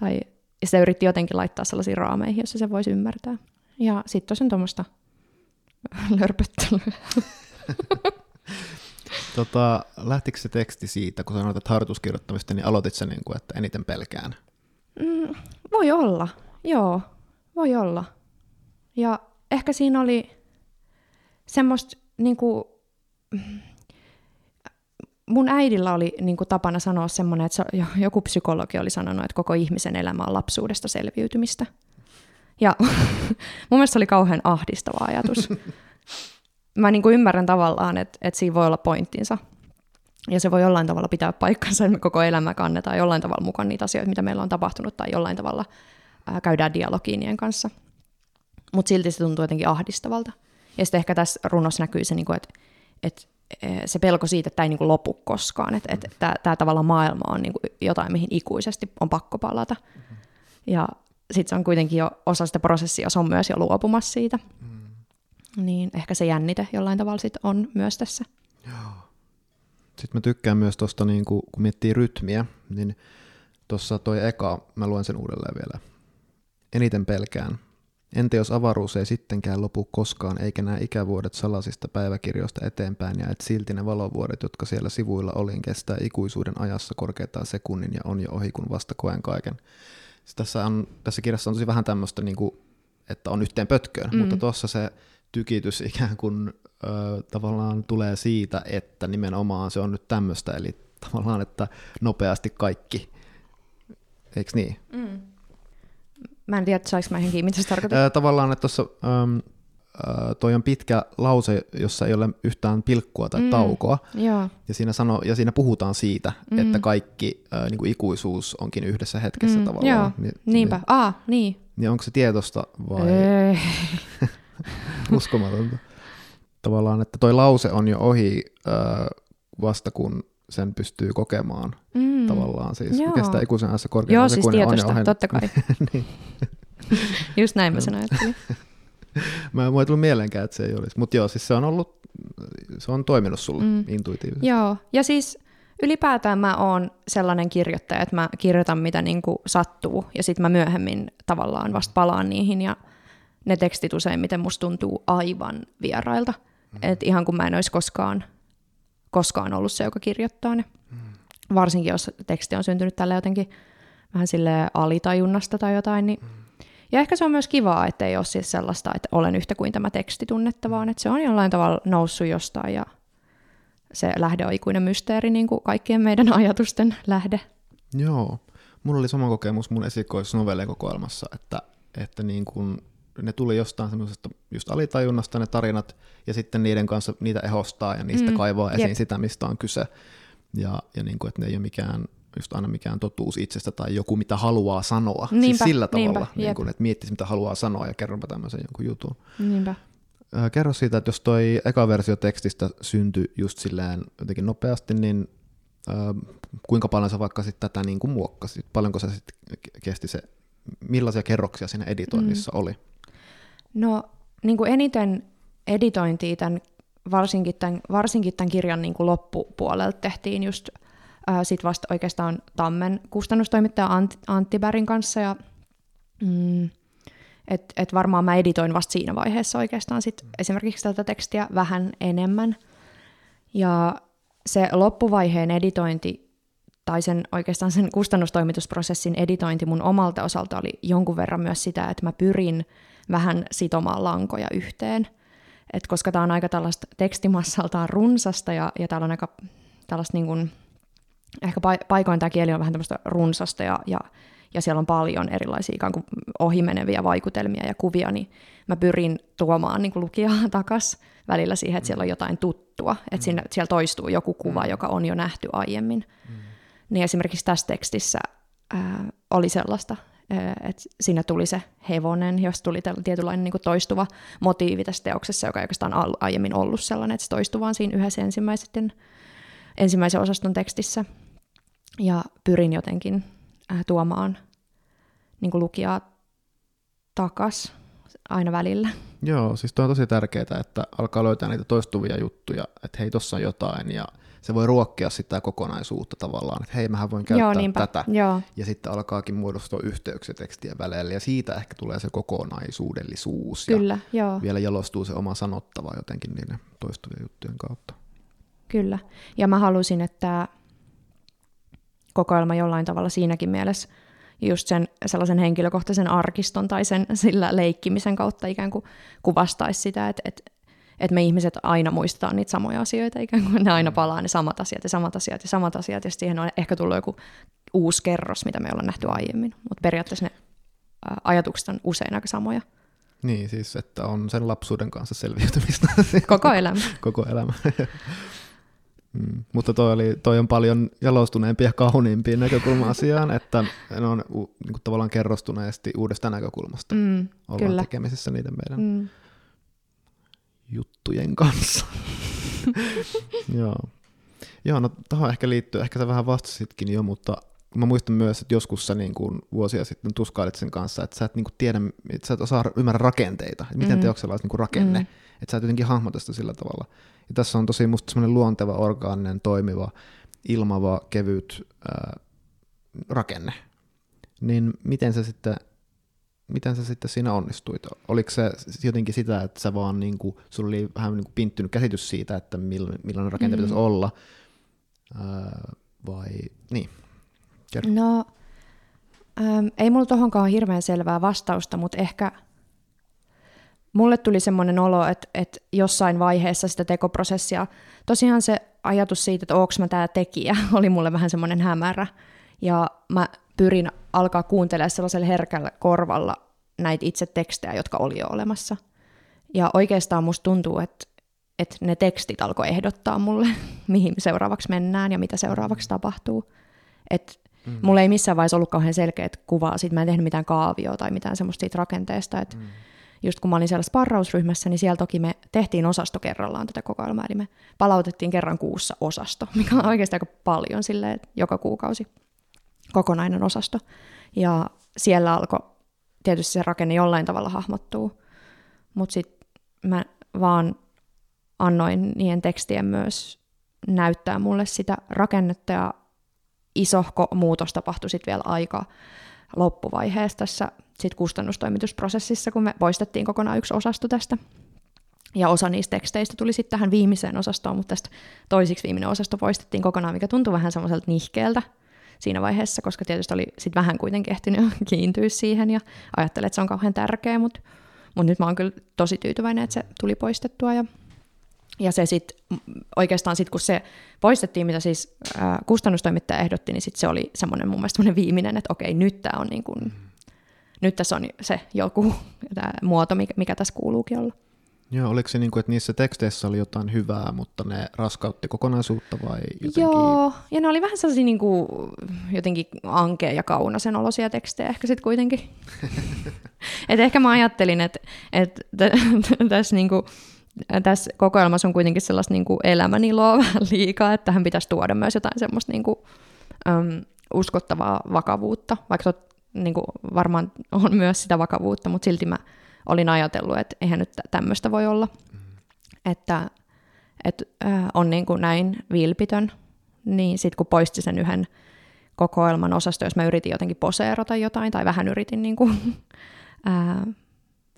tai ja sitä yritti jotenkin laittaa sellaisiin raameihin, jossa se voisi ymmärtää. Ja sitten tosiaan tuommoista lörpöttelyä. tota, lähtikö se teksti siitä, kun sanoit, että harjoituskirjoittamista, niin aloitit se, niin kuin, että eniten pelkään? Mm, voi olla, joo, voi olla. Ja ehkä siinä oli semmoista, niin kuin, mun äidillä oli niin kuin tapana sanoa semmoinen, että joku psykologi oli sanonut, että koko ihmisen elämä on lapsuudesta selviytymistä. Ja mun mielestä se oli kauhean ahdistava ajatus. Mä niin kuin ymmärrän tavallaan, että, että siinä voi olla pointtinsa. Ja se voi jollain tavalla pitää paikkansa, että me koko elämä kannetaan jollain tavalla mukaan niitä asioita, mitä meillä on tapahtunut, tai jollain tavalla ää, käydään dialogiinien kanssa. Mutta silti se tuntuu jotenkin ahdistavalta. Ja sitten ehkä tässä runossa näkyy se, niin kuin, että, että se pelko siitä, että tämä ei niin kuin lopu koskaan, että, että tämä, tämä tavallaan maailma on niin kuin jotain, mihin ikuisesti on pakko palata. Ja sitten se on kuitenkin jo osa sitä prosessia, se on myös jo luopumassa siitä. Mm. Niin ehkä se jännite jollain tavalla sit on myös tässä. Joo. Sitten mä tykkään myös tuosta, niin kun miettii rytmiä, niin tuossa toi eka, mä luen sen uudelleen vielä. Eniten pelkään. Entä jos avaruus ei sittenkään lopu koskaan, eikä nämä ikävuodet salasista päiväkirjoista eteenpäin, ja et silti ne valovuodet, jotka siellä sivuilla olin, kestää ikuisuuden ajassa korkeintaan sekunnin ja on jo ohi, kun vasta koen kaiken. Tässä, on, tässä kirjassa on tosi vähän tämmöistä, niin kuin, että on yhteen pötköön, mm. mutta tuossa se tykitys ikään kuin ö, tavallaan tulee siitä, että nimenomaan se on nyt tämmöistä, eli tavallaan, että nopeasti kaikki, eikö niin? Mm. Mä en tiedä, saanko mä kiinni, mitä se tarkoittaa. Tavallaan, että tuossa ähm, toi on pitkä lause, jossa ei ole yhtään pilkkua tai mm, taukoa. Joo. Ja, siinä sano, ja siinä puhutaan siitä, mm. että kaikki äh, niin kuin ikuisuus onkin yhdessä hetkessä mm, tavallaan. Joo, Ni, niinpä. Niin, Aa, niin. Niin onko se tietosta vai uskomatonta? Tavallaan, että toi lause on jo ohi äh, vasta kun sen pystyy kokemaan mm. tavallaan. Siis Joo. kestää ikuisen ajassa korkean Joo, siis tietoista, on totta kai. niin. Just näin mä sen ajattelin. mä en voi tullut mielenkään, että se ei olisi. Mutta joo, siis se on ollut, se on toiminut sulle mm. intuitiivisesti. Joo, ja siis ylipäätään mä oon sellainen kirjoittaja, että mä kirjoitan mitä niin kuin sattuu, ja sitten mä myöhemmin tavallaan vasta palaan niihin, ja ne tekstit useimmiten musta tuntuu aivan vierailta. Mm. että ihan kun mä en olisi koskaan koskaan ollut se, joka kirjoittaa ne. Mm. Varsinkin jos teksti on syntynyt tällä jotenkin vähän sille alitajunnasta tai jotain. Niin... Mm. Ja ehkä se on myös kivaa, että ei ole siis sellaista, että olen yhtä kuin tämä teksti tunnetta, vaan että se on jollain tavalla noussut jostain ja se lähde on ikuinen mysteeri, niin kuin kaikkien meidän ajatusten lähde. Joo. Mulla oli sama kokemus mun esikoisnovellekokoelmassa, että, että niin kuin ne tuli jostain semmoisesta just alitajunnasta ne tarinat, ja sitten niiden kanssa niitä ehostaa ja niistä mm, kaivaa esiin jep. sitä, mistä on kyse. Ja, ja niin kuin, että ne ei ole mikään, just aina mikään totuus itsestä tai joku, mitä haluaa sanoa. Siis niinpä, siis sillä tavalla, niinpä, niin kuin, että miettisi, mitä haluaa sanoa ja kerronpa tämmöisen jonkun jutun. Niinpä. Kerro siitä, että jos toi eka versio tekstistä syntyi just silleen jotenkin nopeasti, niin kuinka paljon sä vaikka sit tätä niin kuin muokkasit? Paljonko sä sitten kesti se, millaisia kerroksia siinä editoinnissa mm. oli? No niin kuin eniten editointia tämän, varsinkin, tämän, varsinkin tämän kirjan niin kuin loppupuolelta tehtiin just ää, sit vasta oikeastaan Tammen kustannustoimittaja Ant, Antti Bärin kanssa ja mm, et, et varmaan mä editoin vasta siinä vaiheessa oikeastaan sit esimerkiksi tätä tekstiä vähän enemmän. Ja se loppuvaiheen editointi tai sen oikeastaan sen kustannustoimitusprosessin editointi mun omalta osalta oli jonkun verran myös sitä, että mä pyrin vähän sitomaan lankoja yhteen. Et koska tämä on aika tällaista tekstimassaltaan runsasta ja, ja täällä on aika tällaista niin kuin, ehkä paikoin tämä kieli on vähän tämmöistä runsasta ja, ja, ja siellä on paljon erilaisia ikään kuin ohimeneviä vaikutelmia ja kuvia, niin mä pyrin tuomaan niin lukijaa takas välillä siihen, että siellä on jotain tuttua, että mm. siellä toistuu joku kuva, mm. joka on jo nähty aiemmin. Mm. Niin esimerkiksi tässä tekstissä ää, oli sellaista, että siinä tuli se hevonen, jos tuli tietynlainen niin kuin toistuva motiivi tässä teoksessa, joka ei oikeastaan aiemmin ollut sellainen, että se toistui vaan siinä yhdessä ensimmäisen, ensimmäisen osaston tekstissä. Ja pyrin jotenkin äh, tuomaan niin kuin lukijaa takas aina välillä. Joo, siis tuo on tosi tärkeää, että alkaa löytää niitä toistuvia juttuja, että hei, tossa on jotain, ja se voi ruokkia sitä kokonaisuutta tavallaan, että hei, mähän voin käyttää Joo, tätä. Joo. Ja sitten alkaakin muodostua yhteyksiä tekstien välillä, ja siitä ehkä tulee se kokonaisuudellisuus. Kyllä, ja joo. vielä jalostuu se oma sanottava jotenkin niiden toistuvien juttujen kautta. Kyllä, ja mä halusin, että kokoelma jollain tavalla siinäkin mielessä just sen sellaisen henkilökohtaisen arkiston tai sen sillä leikkimisen kautta ikään kuin kuvastaisi sitä, että, että että me ihmiset aina muistetaan niitä samoja asioita, ikään kuin ne aina mm. palaa ne samat asiat ja samat asiat ja samat asiat, ja siihen on ehkä tullut joku uusi kerros, mitä me ollaan nähty aiemmin, mutta periaatteessa ne ajatukset on usein aika samoja. Niin, siis että on sen lapsuuden kanssa selviytymistä. Koko elämä. Koko elämä. Mm, mutta toi, oli, toi on paljon jalostuneempi ja kauniimpi näkökulma asiaan, että ne on u, niin kuin tavallaan kerrostuneesti uudesta näkökulmasta. Mm, Ollaan kyllä. tekemisissä niiden meidän mm juttujen kanssa. Joo. Joo, no tuohon ehkä liittyy, ehkä sä vähän vastasitkin jo, mutta mä muistan myös, että joskus sä niin kuin vuosia sitten tuskailit sen kanssa, että sä et niin kuin tiedä, että sä et osaa ymmärrä rakenteita, että miten mm. teoksella olisi niin kuin rakenne, mm. Että sä et jotenkin hahmota sitä sillä tavalla. Ja tässä on tosi musta semmoinen luonteva, orgaaninen, toimiva, ilmava, kevyt ää, rakenne. Niin miten sä sitten miten sä sitten siinä onnistuit? Oliko se jotenkin sitä, että sä vaan niin kuin, sulla oli vähän niin kuin pinttynyt käsitys siitä, että millainen, millainen rakenne mm. pitäisi olla, ää, vai niin? Kerro. No, äm, ei mulla tohonkaan hirveän selvää vastausta, mutta ehkä mulle tuli semmoinen olo, että, että jossain vaiheessa sitä tekoprosessia, tosiaan se ajatus siitä, että onko mä tämä tekijä, oli mulle vähän semmoinen hämärä, ja mä pyrin alkaa kuuntelemaan sellaisella herkällä korvalla näitä itse tekstejä, jotka oli jo olemassa. Ja oikeastaan musta tuntuu, että, että ne tekstit alkoi ehdottaa mulle, mihin seuraavaksi mennään ja mitä seuraavaksi tapahtuu. Että mm. mulla ei missään vaiheessa ollut kauhean selkeät kuvaa, siitä mä en tehnyt mitään kaavioa tai mitään semmoista siitä rakenteesta, että mm. Just kun mä olin siellä sparrausryhmässä, niin siellä toki me tehtiin osasto kerrallaan tätä kokoelmaa, eli me palautettiin kerran kuussa osasto, mikä on oikeasti aika paljon silleen, joka kuukausi kokonainen osasto. Ja siellä alkoi tietysti se rakenne jollain tavalla hahmottuu, mutta sitten mä vaan annoin niiden tekstien myös näyttää mulle sitä rakennetta ja isohko muutos tapahtui sitten vielä aika loppuvaiheessa tässä sit kustannustoimitusprosessissa, kun me poistettiin kokonaan yksi osasto tästä. Ja osa niistä teksteistä tuli sitten tähän viimeiseen osastoon, mutta tästä toisiksi viimeinen osasto poistettiin kokonaan, mikä tuntui vähän semmoiselta nihkeeltä, siinä vaiheessa, koska tietysti oli sit vähän kuitenkin ehtinyt kiintyä siihen ja ajattelin, että se on kauhean tärkeä, mutta mut nyt mä oon kyllä tosi tyytyväinen, että se tuli poistettua ja ja se sitten oikeastaan sitten, kun se poistettiin, mitä siis ää, kustannustoimittaja ehdotti, niin sitten se oli semmoinen mun mielestä viimeinen, että okei, nyt tämä on niin kuin, nyt tässä on se joku tää muoto, mikä, mikä tässä kuuluukin olla. Joo, oliko se niin kuin, että niissä teksteissä oli jotain hyvää, mutta ne raskautti kokonaisuutta vai jotenkin? Joo, ja ne oli vähän sellaisia niin kuin, jotenkin ankea ja kaunasen olosia tekstejä ehkä sitten kuitenkin. et ehkä mä ajattelin, että, että tässä niin kuin, tässä kokoelmassa on kuitenkin sellaista niin kuin elämäniloa vähän liikaa, että tähän pitäisi tuoda myös jotain semmoista niin kuin, äm, uskottavaa vakavuutta, vaikka tot, niin kuin varmaan on myös sitä vakavuutta, mutta silti mä olin ajatellut, että eihän nyt tämmöistä voi olla. Mm. Että, että äh, on niin kuin näin vilpitön, niin sitten kun poisti sen yhden kokoelman osasta, jos mä yritin jotenkin poseerata jotain tai vähän yritin niin kuin, äh,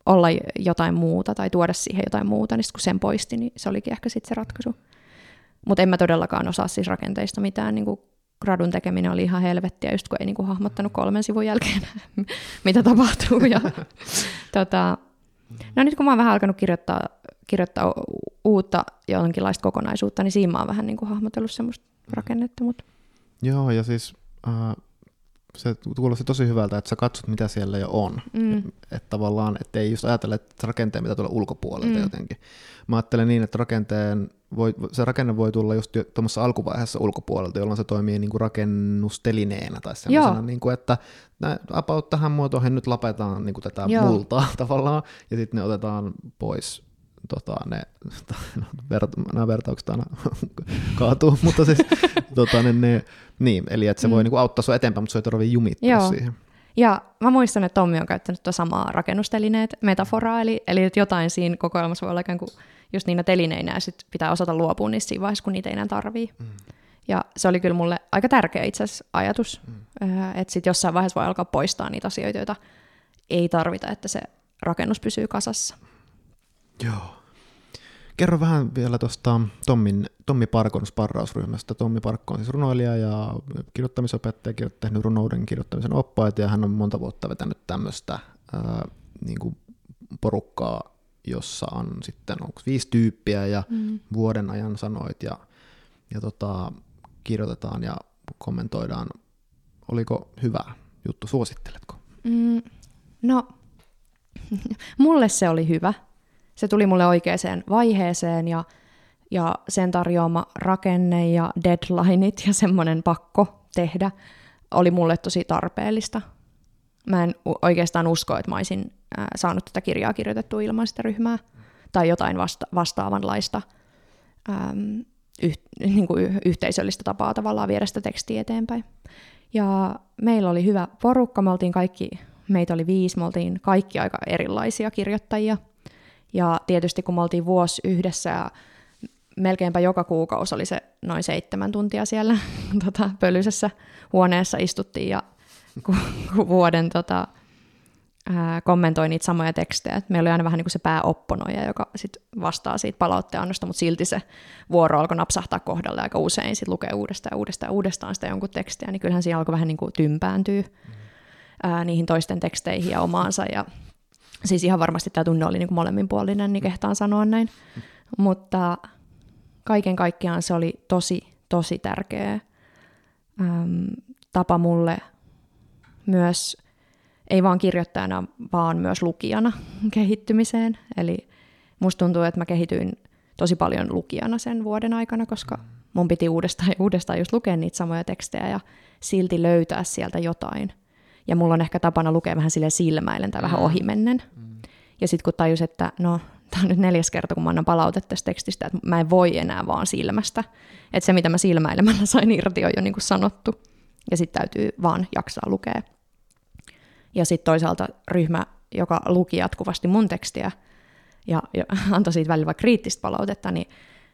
olla jotain muuta tai tuoda siihen jotain muuta, niin kun sen poisti, niin se olikin ehkä sitten se ratkaisu. Mutta en mä todellakaan osaa siis rakenteista mitään niin kuin gradun tekeminen oli ihan helvettiä, just kun ei niinku hahmottanut kolmen sivun jälkeen, mitä tapahtuu. Ja, tota, no nyt kun mä oon vähän alkanut kirjoittaa, kirjoittaa uutta jonkinlaista kokonaisuutta, niin siinä mä oon vähän niinku hahmotellut semmoista rakennetta. Mutta... Joo, ja siis äh, se kuulosti tosi hyvältä, että sä katsot, mitä siellä jo on. Mm. Että et tavallaan, että ei just ajatella, että rakenteen mitä tulee ulkopuolelta mm. jotenkin. Mä ajattelen niin, että rakenteen voi, se rakenne voi tulla just tuommoisessa alkuvaiheessa ulkopuolelta, jolloin se toimii niin kuin rakennustelineenä tai sellaisena, niin kuin, että about tähän muotoihin nyt lapetaan niin kuin tätä Joo. multaa tavallaan, ja sitten ne otetaan pois tota, ne, no, vert, nämä vertaukset aina kaatuu, mutta siis tota, ne, ne, niin, eli että se mm. voi niinku auttaa sinua eteenpäin, mutta se ei tarvitse jumittua Joo. siihen. Ja mä muistan, että Tommi on käyttänyt tuota samaa rakennustelineet metaforaa, eli, eli että jotain siinä kokoelmassa voi olla ikään kuin just niinä telineinä, ja sitten pitää osata luopua niistä siinä vaiheessa, kun niitä ei enää tarvii. Mm. Ja se oli kyllä mulle aika tärkeä itse asiassa ajatus, mm. että sitten jossain vaiheessa voi alkaa poistaa niitä asioita, joita ei tarvita, että se rakennus pysyy kasassa. Joo. Kerro vähän vielä tuosta Tommin, Tommi Parkon sparrausryhmästä. Tommi Parkko on siis runoilija ja kirjoittamisopettaja, tehnyt runouden kirjoittamisen oppaita ja hän on monta vuotta vetänyt tämmöistä ää, niin kuin porukkaa, jossa on sitten onko viisi tyyppiä ja mm. vuoden ajan sanoit ja, ja tota, kirjoitetaan ja kommentoidaan. Oliko hyvä juttu, suositteletko? Mm, no, mulle se oli hyvä se tuli mulle oikeaan vaiheeseen ja, ja sen tarjoama rakenne ja deadlineit ja semmoinen pakko tehdä oli mulle tosi tarpeellista. Mä en oikeastaan usko, että mä olisin äh, saanut tätä kirjaa kirjoitettua ilman sitä ryhmää tai jotain vasta- vastaavanlaista ähm, yh- niin kuin yhteisöllistä tapaa tavallaan viedä sitä tekstiä eteenpäin. Ja meillä oli hyvä porukka, me oltiin kaikki, meitä oli viisi, me oltiin kaikki aika erilaisia kirjoittajia – ja tietysti kun me oltiin vuosi yhdessä ja melkeinpä joka kuukausi oli se noin seitsemän tuntia siellä tota, pölysessä huoneessa istuttiin ja ku, ku vuoden tota, ää, kommentoi niitä samoja tekstejä. Et meillä oli aina vähän niin kuin se pääopponoija, joka sit vastaa siitä palautteannosta, mutta silti se vuoro alkoi napsahtaa kohdalle aika usein, sitten lukee uudestaan ja uudestaan uudestaan sitä jonkun tekstiä, niin kyllähän siinä alkoi vähän niin kuin tympääntyä ää, niihin toisten teksteihin ja omaansa. Ja Siis ihan varmasti tämä tunne oli niin kuin molemminpuolinen, niin kehtaan sanoa näin. Mutta kaiken kaikkiaan se oli tosi, tosi tärkeä äm, tapa mulle myös, ei vaan kirjoittajana, vaan myös lukijana kehittymiseen. Eli musta tuntuu, että mä kehityin tosi paljon lukijana sen vuoden aikana, koska mun piti uudestaan ja uudestaan just lukea niitä samoja tekstejä ja silti löytää sieltä jotain – ja mulla on ehkä tapana lukea vähän sille silmäilen tai vähän mm. ohimennen. Mm. Ja sitten kun tajus, että no, tämä on nyt neljäs kerta, kun mä annan palautetta tästä tekstistä, että mä en voi enää vaan silmästä. Että se, mitä mä silmäilemällä sain irti, on jo niin kuin sanottu. Ja sitten täytyy vaan jaksaa lukea. Ja sitten toisaalta ryhmä, joka luki jatkuvasti mun tekstiä ja, ja antoi siitä välillä kriittistä palautetta, niin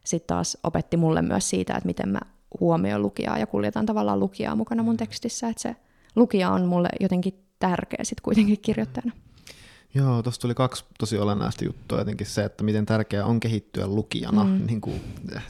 sitten taas opetti mulle myös siitä, että miten mä huomioon lukijaa ja kuljetan tavallaan lukijaa mukana mun tekstissä. Että se lukija on mulle jotenkin tärkeä sitten kuitenkin kirjoittajana. Joo, tuossa tuli kaksi tosi olennaista juttua. Jotenkin se, että miten tärkeää on kehittyä lukijana. Mm. Niin kuin,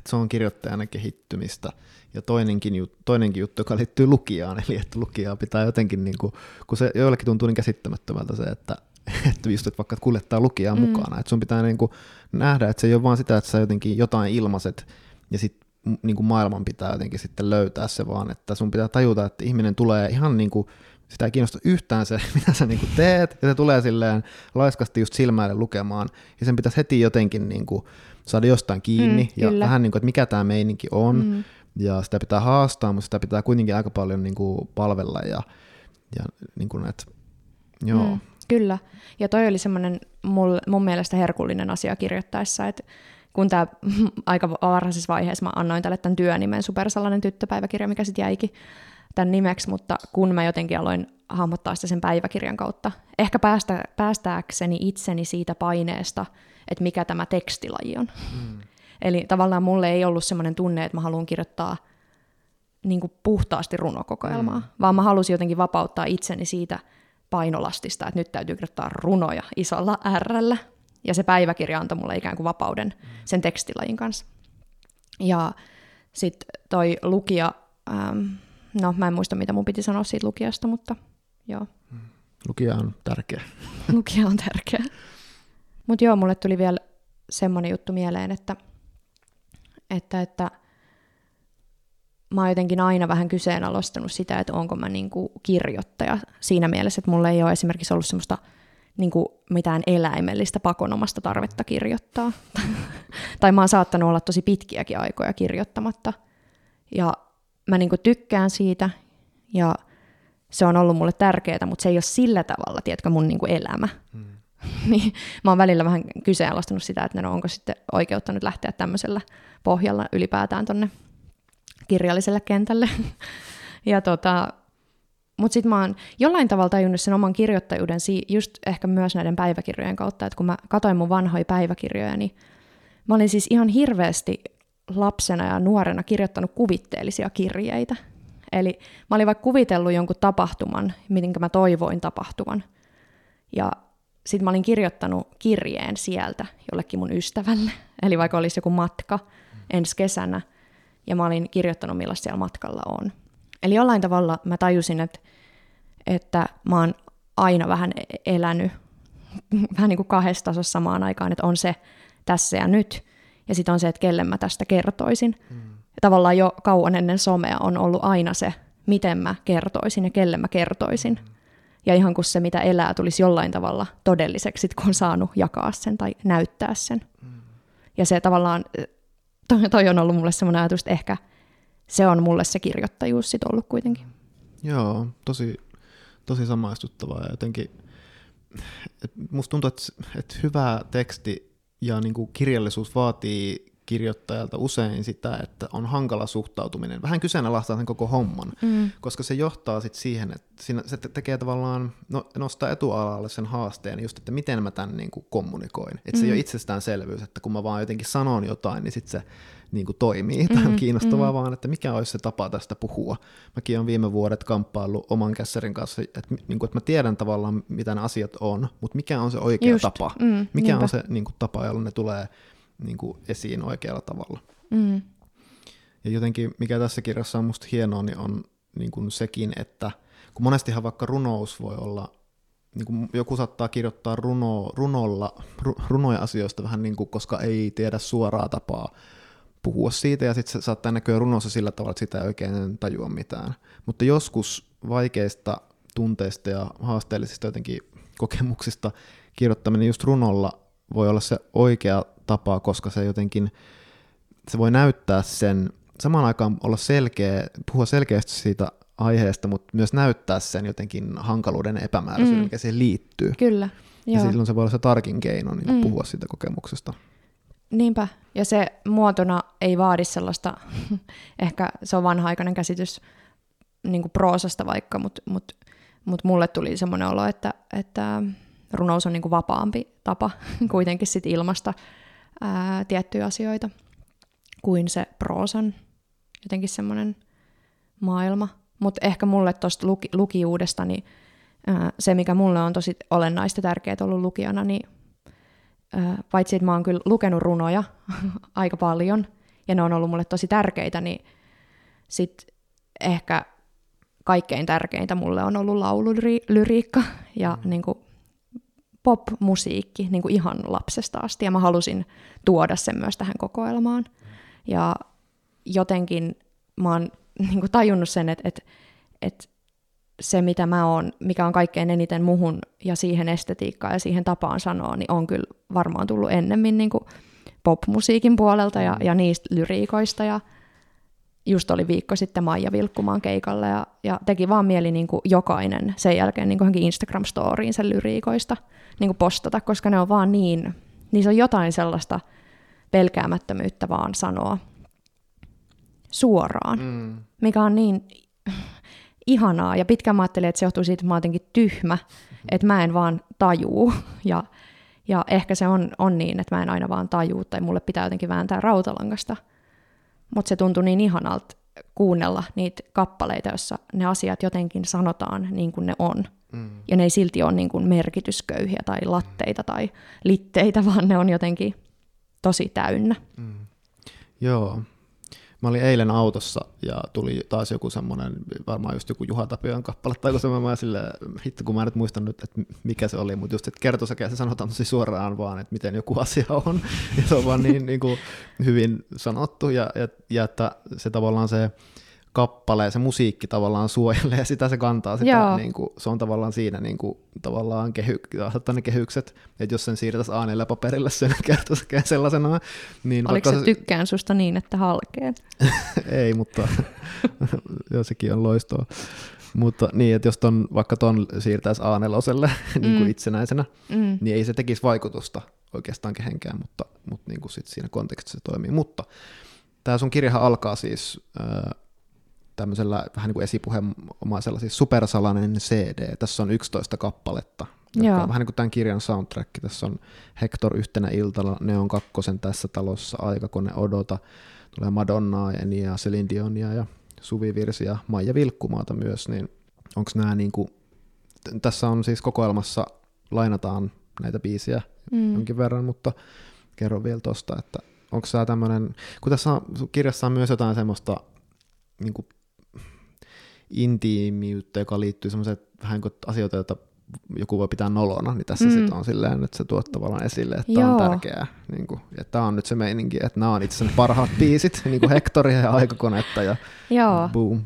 se on kirjoittajana kehittymistä. Ja toinenkin, jut, toinenkin juttu, joka liittyy lukijaan, eli että lukijaa pitää jotenkin, niin kuin, kun se joillekin tuntuu niin käsittämättömältä se, että, että just että vaikka kuljettaa lukijaa mm. mukana. Että sun pitää niin kuin nähdä, että se ei ole vaan sitä, että sä jotenkin jotain ilmaiset ja sitten niin kuin maailman pitää jotenkin sitten löytää se, vaan että sun pitää tajuta, että ihminen tulee ihan niin kuin, sitä ei kiinnosta yhtään se, mitä sä niin kuin teet, ja se tulee silleen laiskasti just silmäille lukemaan, ja sen pitäisi heti jotenkin niin kuin saada jostain kiinni, mm, ja kyllä. vähän niin kuin, että mikä tämä meininki on, mm. ja sitä pitää haastaa, mutta sitä pitää kuitenkin aika paljon niin kuin palvella, ja, ja niin kuin, että, joo. Mm, kyllä, ja toi oli semmoinen mun mielestä herkullinen asia kirjoittaessa, että kun tämä aika varhaisessa vaiheessa mä annoin tälle tämän työnimen Supersalainen tyttöpäiväkirja, mikä sitten jäikin tämän nimeksi, mutta kun mä jotenkin aloin hahmottaa sitä sen päiväkirjan kautta, ehkä päästä, päästääkseni itseni siitä paineesta, että mikä tämä tekstilaji on. Mm. Eli tavallaan mulle ei ollut semmoinen tunne, että mä haluan kirjoittaa niin kuin puhtaasti runokokoelmaa, mm. vaan mä halusin jotenkin vapauttaa itseni siitä painolastista, että nyt täytyy kirjoittaa runoja isolla R. Ja se päiväkirja antoi mulle ikään kuin vapauden mm. sen tekstilajin kanssa. Ja sitten toi lukija, ähm, no mä en muista mitä mun piti sanoa siitä lukijasta, mutta joo. Lukija on tärkeä. Lukija on tärkeä. Mutta joo, mulle tuli vielä semmoinen juttu mieleen, että, että, että mä oon jotenkin aina vähän kyseenalaistanut sitä, että onko mä niinku kirjoittaja siinä mielessä, että mulla ei ole esimerkiksi ollut semmoista niinku mitään eläimellistä pakonomasta tarvetta kirjoittaa. tai mä oon saattanut olla tosi pitkiäkin aikoja kirjoittamatta. Ja mä niinku tykkään siitä ja se on ollut mulle tärkeää, mutta se ei ole sillä tavalla, tiedätkö, mun niinku elämä. Mm. niin mä oon välillä vähän kyseenalaistanut sitä, että no onko sitten oikeutta nyt lähteä tämmöisellä pohjalla ylipäätään tonne kirjalliselle kentälle. ja tota, mutta sitten mä oon jollain tavalla tajunnut sen oman kirjoittajuuden just ehkä myös näiden päiväkirjojen kautta, että kun mä katsoin mun vanhoja päiväkirjoja, niin mä olin siis ihan hirveästi lapsena ja nuorena kirjoittanut kuvitteellisia kirjeitä. Eli mä olin vaikka kuvitellut jonkun tapahtuman, miten mä toivoin tapahtuvan. Ja sitten mä olin kirjoittanut kirjeen sieltä jollekin mun ystävälle. Eli vaikka olisi joku matka ensi kesänä, ja mä olin kirjoittanut, millaista siellä matkalla on. Eli jollain tavalla mä tajusin, että, että mä oon aina vähän e-, elänyt vähän niin kuin kahdessa tasossa samaan aikaan, että on se tässä ja nyt, ja sitten on se, että kelle mä tästä kertoisin. Mm. Ja tavallaan jo kauan ennen somea on ollut aina se, miten mä kertoisin ja kelle mä kertoisin. Mm. Ja ihan kun se, mitä elää, tulisi jollain tavalla todelliseksi, kun on saanut jakaa sen tai näyttää sen. Mm. Ja se tavallaan toi, toi on ollut mulle semmoinen ajatus, että ehkä se on mulle se kirjoittajuus sit ollut kuitenkin. Joo, tosi, tosi samaistuttavaa ja jotenkin et musta tuntuu, että, että hyvä teksti ja niin kuin kirjallisuus vaatii kirjoittajalta usein sitä, että on hankala suhtautuminen. Vähän kyseenalaistaa sen koko homman, mm. koska se johtaa sit siihen, että siinä, se tekee tavallaan, no, nostaa etualalle sen haasteen just, että miten mä tämän niin kuin kommunikoin. Että mm. se ei ole mm. itsestäänselvyys, että kun mä vaan jotenkin sanon jotain, niin sitten se niin kuin toimii. Tämä on mm, kiinnostavaa mm. vaan, että mikä olisi se tapa tästä puhua. Mäkin olen viime vuodet kamppaillut oman kässärin kanssa, että, niin kuin, että mä tiedän tavallaan, mitä ne asiat on, mutta mikä on se oikea Just. tapa? Mm, mikä niinpä. on se niin kuin, tapa, jolla ne tulee niin kuin esiin oikealla tavalla. Mm. Ja jotenkin, mikä tässä kirjassa on musta hienoa, niin on niin kuin sekin, että kun monestihan vaikka runous voi olla, niin kuin joku saattaa kirjoittaa runo, runolla, runoja asioista vähän niin kuin, koska ei tiedä suoraa tapaa puhua siitä, ja sitten se saattaa näkyä runossa sillä tavalla, että sitä ei oikein tajua mitään. Mutta joskus vaikeista tunteista ja haasteellisista jotenkin kokemuksista kirjoittaminen just runolla voi olla se oikea tapa, koska se jotenkin, se voi näyttää sen, samaan aikaan olla selkeä, puhua selkeästi siitä aiheesta, mutta myös näyttää sen jotenkin hankaluuden epämääräisyyden, mm. mikä siihen liittyy. Kyllä. Ja joo. silloin se voi olla se tarkin keino niin mm. puhua siitä kokemuksesta. Niinpä, ja se muotona ei vaadi sellaista, ehkä se on vanha-aikainen käsitys niin kuin proosasta vaikka, mutta mut, mut mulle tuli semmoinen olo, että, että runous on niin kuin vapaampi tapa kuitenkin sit ilmasta ää, tiettyjä asioita kuin se proosan jotenkin semmoinen maailma. Mutta ehkä mulle tuosta luki, lukijuudesta, niin ää, se mikä mulle on tosi olennaista tärkeää ollut lukijana, niin ää, paitsi että mä oon kyllä lukenut runoja aika paljon, ja ne on ollut mulle tosi tärkeitä, niin sit ehkä kaikkein tärkeintä mulle on ollut laululyriikka ja mm. niin kuin pop-musiikki niin kuin ihan lapsesta asti, ja mä halusin tuoda sen myös tähän kokoelmaan. Ja jotenkin mä oon niin kuin tajunnut sen, että, että, että se, mitä mä oon, mikä on kaikkein eniten muhun ja siihen estetiikkaan ja siihen tapaan sanoa, niin on kyllä varmaan tullut ennemmin niin kuin pop-musiikin puolelta ja, ja niistä lyriikoista. Ja just oli viikko sitten Maija Vilkkumaan keikalle ja, ja teki vaan mieli niin kuin jokainen sen jälkeen niin kuin Instagram-storiin sen lyriikoista niin kuin postata, koska ne on vaan niin, niissä on jotain sellaista pelkäämättömyyttä vaan sanoa suoraan, mm. mikä on niin ihanaa. Ja pitkään mä ajattelin, että se johtuu siitä, että mä oon jotenkin tyhmä, että mä en vaan tajuu. Ja, ja ehkä se on, on niin, että mä en aina vaan tajuu, tai mulle pitää jotenkin vääntää rautalangasta. Mutta se tuntui niin ihanalta kuunnella niitä kappaleita, joissa ne asiat jotenkin sanotaan niin kuin ne on. Mm. Ja ne ei silti ole niin kuin merkitysköyhiä tai latteita tai litteitä, vaan ne on jotenkin tosi täynnä. Mm. Joo. Mä olin eilen autossa ja tuli taas joku semmoinen, varmaan just joku Juha Tapion kappale tai semmoinen, mä silleen, hitto kun mä nyt muista nyt, että mikä se oli, mutta just, että kertosäkeä se sanotaan tosi suoraan vaan, että miten joku asia on, ja se on vaan niin, niin kuin hyvin sanottu, ja, ja, ja että se tavallaan se, kappale ja se musiikki tavallaan suojelee ja sitä se kantaa. Sitä, niin kuin, se on tavallaan siinä niin kuin, tavallaan kehy, ne kehykset, että jos sen siirtäisi A4 paperille sen kertoisi sellaisena. Niin Oliko se, se tykkään susta niin, että halkeen? Ei, mutta jo sekin on loistoa. Mutta niin, että jos ton, vaikka ton siirtäisi A4 niin kuin mm. itsenäisenä, mm. niin ei se tekisi vaikutusta oikeastaan kehenkään, mutta, mutta niin kuin sit siinä kontekstissa se toimii. Mutta tämä sun kirjahan alkaa siis äh, tämmöisellä vähän niin kuin esipuheomaisella siis supersalainen CD. Tässä on 11 kappaletta, Joo. on vähän niin kuin tämän kirjan soundtrack. Tässä on Hector yhtenä iltana, Neon kakkosen tässä talossa, Aikakone odota, tulee Madonnaa, Enia, Celine Dionia ja Suvi Virsi ja Maija Vilkkumaata myös, niin onko nämä niin kuin, tässä on siis kokoelmassa, lainataan näitä biisiä mm. jonkin verran, mutta kerro vielä tuosta, että onko tämä tämmöinen, kun tässä on, kirjassa on myös jotain semmoista niin kuin intiimiyttä, joka liittyy semmoiseen vähän kuin asioita, joita joku voi pitää nolona, niin tässä mm. sitten on silleen, että se tuot tavallaan esille, että tämä on tärkeää. Niin kuin, että tämä on nyt se meininki, että nämä on itse asiassa parhaat biisit, niin kuin Hektoria ja Aikakonetta ja Joo. boom.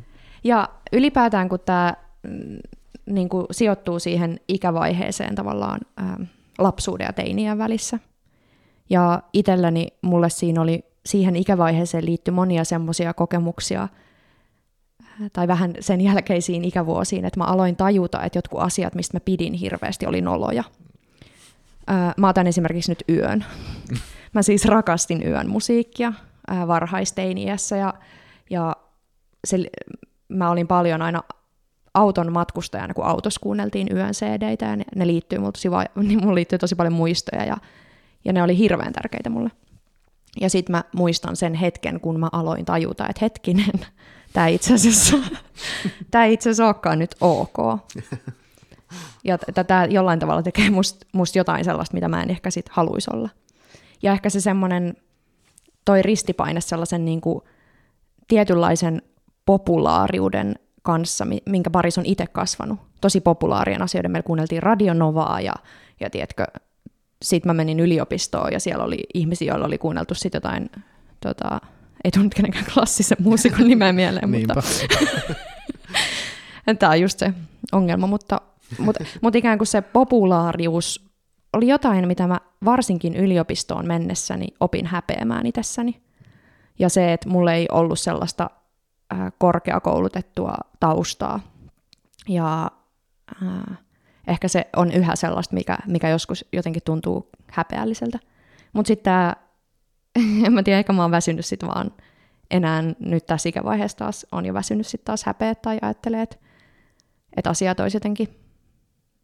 Ja ylipäätään kun tämä mm, niin kuin sijoittuu siihen ikävaiheeseen tavallaan ää, lapsuuden ja teinien välissä. Ja itselläni mulle siinä oli siihen ikävaiheeseen liittyy monia semmoisia kokemuksia, tai vähän sen jälkeisiin ikävuosiin, että mä aloin tajuta, että jotkut asiat, mistä mä pidin hirveästi, oli noloja. Mä otan esimerkiksi nyt yön. Mä siis rakastin yön musiikkia varhaisteiniässä ja, ja se, mä olin paljon aina auton matkustajana, kun autossa kuunneltiin yön cd ja ne, ne liittyy mulle tosi, niin mulle liittyy tosi paljon muistoja ja, ja ne oli hirveän tärkeitä mulle. Ja sitten mä muistan sen hetken, kun mä aloin tajuta, että hetkinen, tämä itse asiassa, tämä itse asiassa olekaan nyt ok. Ja tämä jollain tavalla tekee musta must jotain sellaista, mitä mä en ehkä sit haluaisi olla. Ja ehkä se semmoinen, toi ristipaine sellaisen niin kuin tietynlaisen populaariuden kanssa, minkä parissa on itse kasvanut. Tosi populaarien asioiden. Meillä kuunneltiin Radionovaa ja, ja tiedätkö, sitten mä menin yliopistoon ja siellä oli ihmisiä, joilla oli kuunneltu sit jotain tota, ei tullut kenenkään klassisen muusikon nimeä mieleen, mutta tämä on just se ongelma, mutta, mutta, mutta ikään kuin se populaarius oli jotain, mitä mä varsinkin yliopistoon mennessäni opin häpeämään itsessäni. Ja se, että mulla ei ollut sellaista äh, korkeakoulutettua taustaa. Ja äh, ehkä se on yhä sellaista, mikä, mikä joskus jotenkin tuntuu häpeälliseltä. Mutta sitten tämä en mä tiedä, ehkä mä oon väsynyt sit vaan enää nyt tässä ikävaiheessa taas on jo väsynyt sit taas häpeä tai ajattelee, että, että asiat olisi jotenkin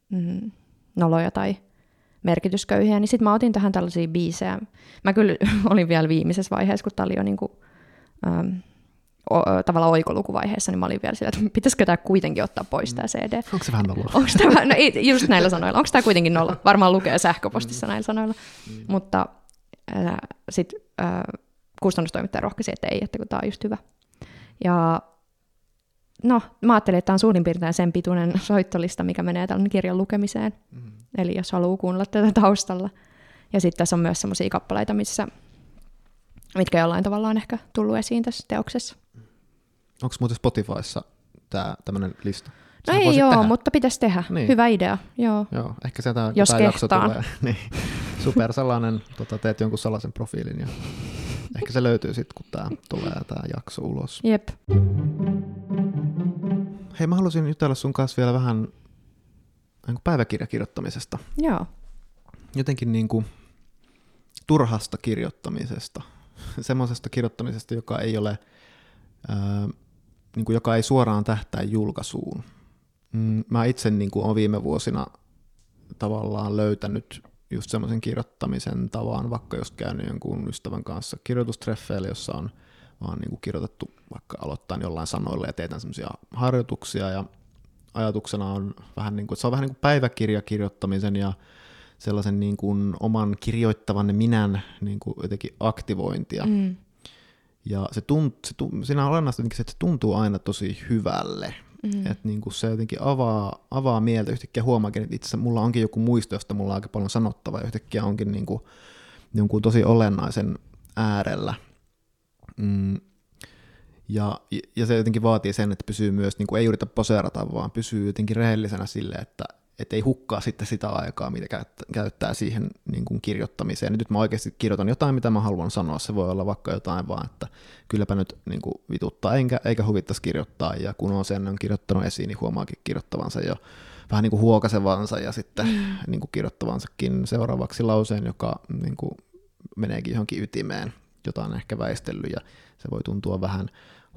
mm, noloja tai merkitysköyhiä, niin sitten mä otin tähän tällaisia biisejä. Mä kyllä olin vielä viimeisessä vaiheessa, kun tämä oli jo niinku, ähm, o, tavallaan oikolukuvaiheessa, niin mä olin vielä sillä, että pitäisikö tämä kuitenkin ottaa pois tämä CD. Onko se vähän nolla? Onko tämä, no just näillä sanoilla. Onko tämä kuitenkin nolla? Varmaan lukee sähköpostissa näillä sanoilla. Mm. Mutta sitten kustannustoimittaja rohkaisi, että ei, että kun tämä on just hyvä. Ja no, mä ajattelin, että tämä on suurin piirtein sen pituinen soittolista, mikä menee tällainen kirjan lukemiseen. Mm-hmm. Eli jos haluaa kuunnella tätä taustalla. Ja sitten tässä on myös sellaisia kappaleita, missä, mitkä jollain tavalla on ehkä tullut esiin tässä teoksessa. Onko muuten Spotifyssa tämä tämmöinen lista? No ei joo, tehdä. mutta pitäisi tehdä. Niin. Hyvä idea, joo. Joo, ehkä sieltä Jos tämä jakso tulee. niin. Super salainen, tota, teet jonkun salaisen profiilin ja ehkä se löytyy sitten, kun tämä tulee tämä jakso ulos. Jep. Hei, mä haluaisin jutella sun kanssa vielä vähän niin päiväkirjakirjoittamisesta. Joo. Jotenkin niin kuin turhasta kirjoittamisesta. Semmoisesta kirjoittamisesta, joka ei ole, ää, niin kuin joka ei suoraan tähtää julkaisuun. Mm, mä itse niin kuin olen viime vuosina tavallaan löytänyt just semmoisen kirjoittamisen tavan, vaikka jos käynyt jonkun ystävän kanssa kirjoitustreffeillä, jossa on vaan niin kuin kirjoitettu vaikka aloittain jollain sanoilla ja teetään semmoisia harjoituksia ja ajatuksena on vähän niin kuin, että se on vähän niin kuin päiväkirjakirjoittamisen ja sellaisen niin kuin oman kirjoittavan minän niin kuin jotenkin aktivointia. Mm. Ja se tunt, se, siinä on olennaista että se tuntuu aina tosi hyvälle. Mm. Että niin kuin se jotenkin avaa, avaa mieltä. Yhtäkkiä huomaakin, että itse mulla onkin joku muisto, josta mulla on aika paljon sanottavaa. Ja yhtäkkiä onkin niin kuin, jonkun tosi olennaisen äärellä. Mm. Ja, ja se jotenkin vaatii sen, että pysyy myös, niin kuin ei yritä poseerata, vaan pysyy jotenkin rehellisenä sille, että, että ei hukkaa sitten sitä aikaa, mitä käyttää siihen niin kuin kirjoittamiseen. Nyt mä oikeasti kirjoitan jotain, mitä mä haluan sanoa. Se voi olla vaikka jotain vaan, että kylläpä nyt niin kuin vituttaa, enkä, eikä huvittaisi kirjoittaa. Ja kun on sen on kirjoittanut esiin, niin huomaakin kirjoittavansa jo vähän niin kuin huokasevansa ja sitten mm. niin kuin kirjoittavansakin seuraavaksi lauseen, joka niin kuin meneekin johonkin ytimeen, jota on ehkä väistellyt ja se voi tuntua vähän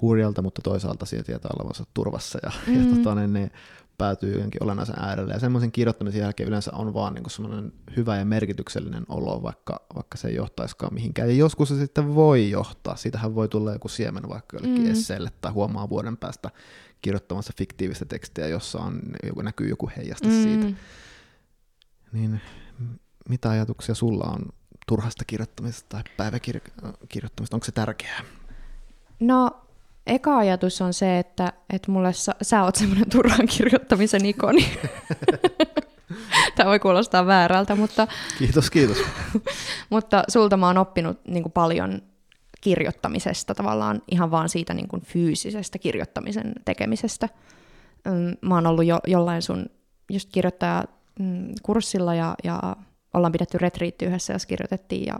hurjalta, mutta toisaalta sieltä tietää olevansa turvassa ja, mm. ja tota, ne, ne päätyy jonkin olennaisen äärelle. Ja semmoisen kirjoittamisen jälkeen yleensä on vaan niin semmoinen hyvä ja merkityksellinen olo, vaikka, vaikka se ei johtaiskaan mihinkään. Ja joskus se sitten voi johtaa. Siitähän voi tulla joku siemen vaikka jollekin mm. esseelle tai huomaa vuoden päästä kirjoittamassa fiktiivistä tekstiä, jossa on, joku, näkyy joku heijasta mm. siitä. Niin mitä ajatuksia sulla on turhasta kirjoittamisesta tai päiväkirjoittamista? Onko se tärkeää? No eka ajatus on se, että, että mulle sä, sä oot semmoinen turhan kirjoittamisen ikoni. Tämä voi kuulostaa väärältä, mutta... Kiitos, kiitos. mutta sulta mä oon oppinut niin kuin paljon kirjoittamisesta, tavallaan ihan vaan siitä niin kuin fyysisestä kirjoittamisen tekemisestä. Mä oon ollut jo, jollain sun just kirjoittaja mm, kurssilla ja, ja ollaan pidetty retriitti yhdessä, jos kirjoitettiin ja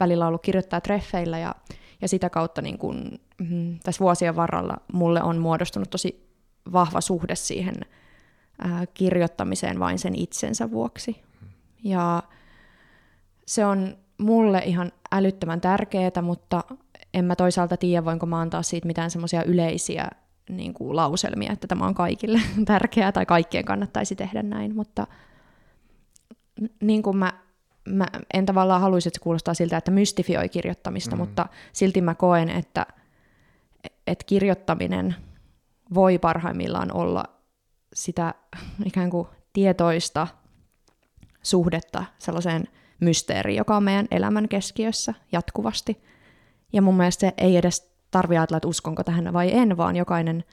välillä ollut kirjoittaa treffeillä ja, ja sitä kautta niin kun, mm, tässä vuosien varrella mulle on muodostunut tosi vahva suhde siihen ää, kirjoittamiseen vain sen itsensä vuoksi. Ja se on mulle ihan älyttömän tärkeää, mutta en mä toisaalta tiedä, voinko mä antaa siitä mitään semmoisia yleisiä niin kuin lauselmia, että tämä on kaikille tärkeää tai kaikkien kannattaisi tehdä näin, mutta niin kuin mä, mä en tavallaan haluaisi, että se kuulostaa siltä, että mystifioi kirjoittamista, mm. mutta silti mä koen, että, että kirjoittaminen voi parhaimmillaan olla sitä ikään kuin tietoista suhdetta sellaiseen mysteeriin, joka on meidän elämän keskiössä jatkuvasti. Ja mun mielestä se ei edes tarvitse ajatella, että uskonko tähän vai en, vaan jokainen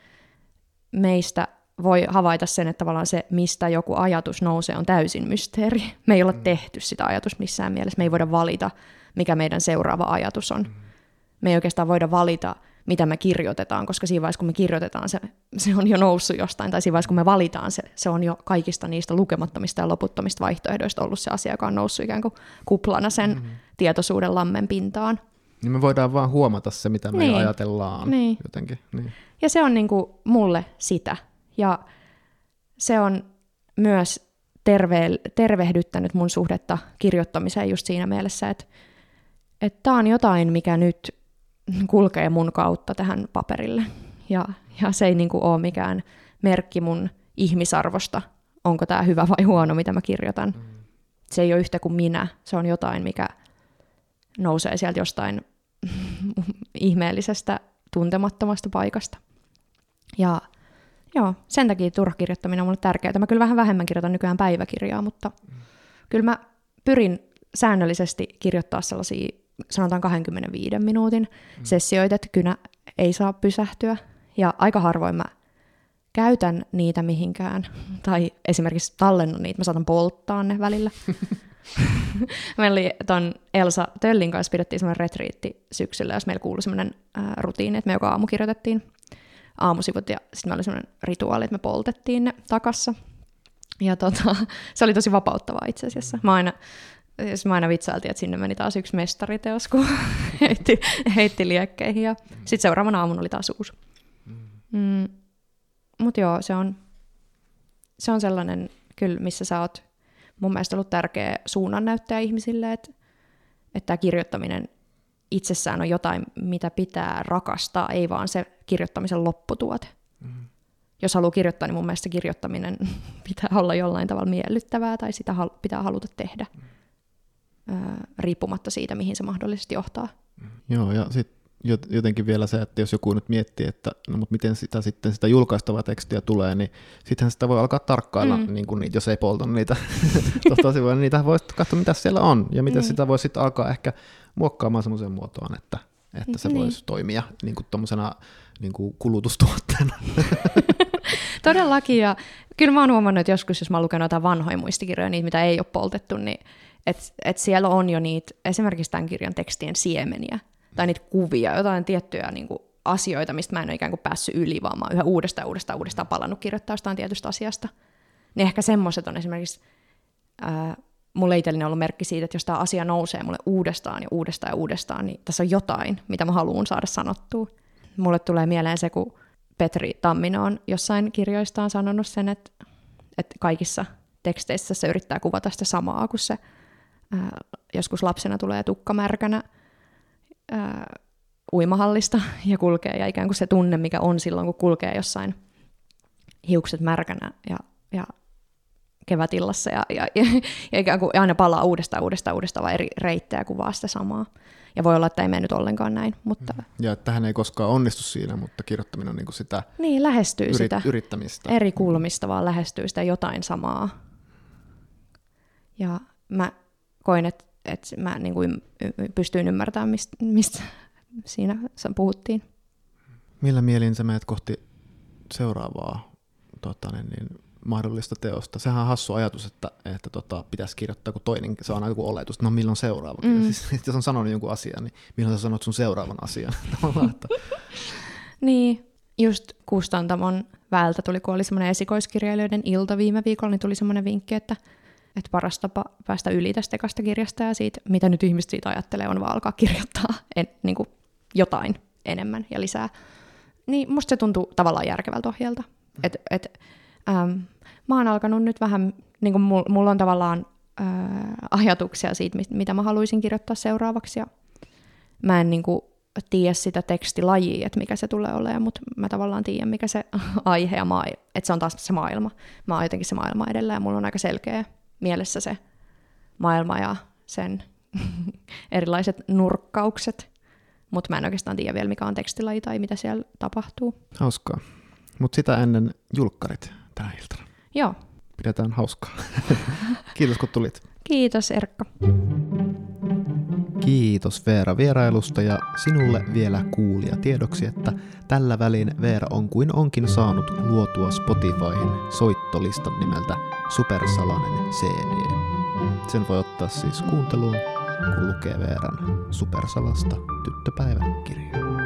meistä voi havaita sen, että tavallaan se, mistä joku ajatus nousee, on täysin mysteeri. Me ei olla mm. tehty sitä ajatus missään mielessä. Me ei voida valita, mikä meidän seuraava ajatus on. Mm. Me ei oikeastaan voida valita, mitä me kirjoitetaan, koska siinä vaiheessa, kun me kirjoitetaan, se, se on jo noussut jostain, tai siinä vaiheessa, kun me valitaan se, se on jo kaikista niistä lukemattomista ja loputtomista vaihtoehdoista ollut se asia, joka on noussut ikään kuin kuplana sen mm-hmm. tietoisuuden lammen pintaan. Niin me voidaan vaan huomata se, mitä me niin. ajatellaan niin. jotenkin. Niin. Ja se on niin kuin mulle sitä. Ja se on myös terve, tervehdyttänyt mun suhdetta kirjoittamiseen just siinä mielessä, että tämä on jotain, mikä nyt kulkee mun kautta tähän paperille. Ja, ja se ei niin kuin ole mikään merkki mun ihmisarvosta, onko tämä hyvä vai huono, mitä mä kirjoitan. Mm. Se ei ole yhtä kuin minä, se on jotain, mikä nousee sieltä jostain ihmeellisestä, tuntemattomasta paikasta. Ja joo, sen takia turhakirjoittaminen on mulle tärkeää. Mä kyllä vähän vähemmän kirjoitan nykyään päiväkirjaa, mutta mm. kyllä mä pyrin säännöllisesti kirjoittaa sellaisia, sanotaan 25 minuutin mm. sessioita, että kynä ei saa pysähtyä. Ja aika harvoin mä käytän niitä mihinkään, tai esimerkiksi tallennan niitä, mä saatan polttaa ne välillä. meillä oli ton Elsa Töllin kanssa pidettiin semmoinen retriitti syksyllä, jos meillä kuului semmoinen äh, rutiini, että me joka aamu kirjoitettiin aamusivut ja sitten meillä oli semmoinen rituaali, että me poltettiin ne takassa. Ja tota, se oli tosi vapauttavaa itse asiassa. Mä aina, jos mä aina vitsailtiin, että sinne meni taas yksi mestariteos, kun heitti, heitti liekkeihin ja sitten seuraavana aamuna oli taas uusi. Mm. Mutta joo, se on, se on sellainen kyllä, missä sä oot mun mielestä ollut tärkeä suunnannäyttäjä ihmisille, että, että tämä kirjoittaminen itsessään on jotain, mitä pitää rakastaa, ei vaan se kirjoittamisen lopputuote. Mm. Jos haluaa kirjoittaa, niin mun mielestä kirjoittaminen pitää olla jollain tavalla miellyttävää tai sitä pitää haluta tehdä, mm. Riippumatta siitä, mihin se mahdollisesti johtaa. Mm. Joo, ja sitten jotenkin vielä se, että jos joku nyt miettii, että no, mutta miten sitä sitten sitä julkaistavaa tekstiä tulee, niin sittenhän sitä voi alkaa tarkkailla, mm. niin kuin, jos ei polta niitä tosi voi, niin niitä voi katsoa, mitä siellä on, ja miten mm. sitä voi sitten alkaa ehkä muokkaamaan semmoiseen muotoon, että että se Niin. voisi toimia niin kuin tommosena niin kuin kulutustuotteena. Todellakin, ja kyllä mä oon huomannut, että joskus, jos mä oon lukenut jotain vanhoja muistikirjoja, niitä mitä ei ole poltettu, niin että et siellä on jo niitä, esimerkiksi tämän kirjan tekstien siemeniä, tai niitä kuvia, jotain tiettyjä niin kuin, asioita, mistä mä en ole ikään kuin päässyt yli, vaan mä oon yhä uudestaan uudestaan uudestaan palannut kirjoittaa jostain tietystä asiasta. Niin ehkä semmoiset on esimerkiksi, ää, mulle itselleni ollut merkki siitä, että jos tämä asia nousee mulle uudestaan ja uudestaan ja uudestaan, niin tässä on jotain, mitä mä haluan saada sanottua. Mulle tulee mieleen se, kun Petri Tammino on jossain kirjoistaan sanonut sen, että, että kaikissa teksteissä se yrittää kuvata sitä samaa, kun se ää, joskus lapsena tulee tukkamärkänä ää, uimahallista ja kulkee, ja ikään kuin se tunne, mikä on silloin, kun kulkee jossain hiukset märkänä ja, ja kevätillassa, ja, ja, ja, ja ikään kuin aina palaa uudestaan, uudestaan, uudestaan, vaan eri reittejä kuvaa sitä samaa. Ja voi olla, että ei mennyt ollenkaan näin, mutta Ja että hän ei koskaan onnistu siinä, mutta kirjoittaminen on niin kuin sitä niin, lähestyy yrit, sitä yrittämistä. eri kulmista, vaan lähestyy sitä jotain samaa. Ja mä koin, että, että mä niin kuin pystyin ymmärtämään, mistä, mistä siinä puhuttiin. Millä mielin sä menet kohti seuraavaa tota, niin, niin, mahdollista teosta? Sehän on hassu ajatus, että, että tota, pitäisi kirjoittaa kun toinen, se on aina joku oletus, että no milloin seuraava. Mm. Siis, jos on sanonut jonkun asian, niin milloin sä sanot sun seuraavan asian? Että, Niin, just Kustantamon väältä tuli, kun oli semmoinen esikoiskirjailijoiden ilta viime viikolla, niin tuli semmoinen vinkki, että, että paras tapa päästä yli tästä ekasta kirjasta ja siitä, mitä nyt ihmiset siitä ajattelee, on vaan alkaa kirjoittaa en, niin kuin jotain enemmän ja lisää. Niin musta se tuntuu tavallaan järkevältä ohjelta. Et, et, ähm, mä oon alkanut nyt vähän, niin kuin mulla mul on tavallaan äh, ajatuksia siitä, mit- mitä mä haluaisin kirjoittaa seuraavaksi ja mä en niin kuin, tiedä sitä tekstilajia, että mikä se tulee olemaan, mutta mä tavallaan tiedän, mikä se aihe ja maailma, että se on taas se maailma. Mä oon jotenkin se maailma edellä ja mulla on aika selkeä mielessä se maailma ja sen erilaiset nurkkaukset, mutta mä en oikeastaan tiedä vielä, mikä on tekstilaji tai mitä siellä tapahtuu. hauskaa. Mutta sitä ennen julkkarit tänä iltana. Joo, Pidetään hauskaa. Kiitos kun tulit. kiitos Erkka. Kiitos Veera vierailusta ja sinulle vielä kuulia tiedoksi, että tällä välin Veera on kuin onkin saanut luotua Spotifyhin soittolistan nimeltä Supersalainen CD. Sen voi ottaa siis kuunteluun, kun lukee Veeran Supersalasta tyttöpäiväkirjaa.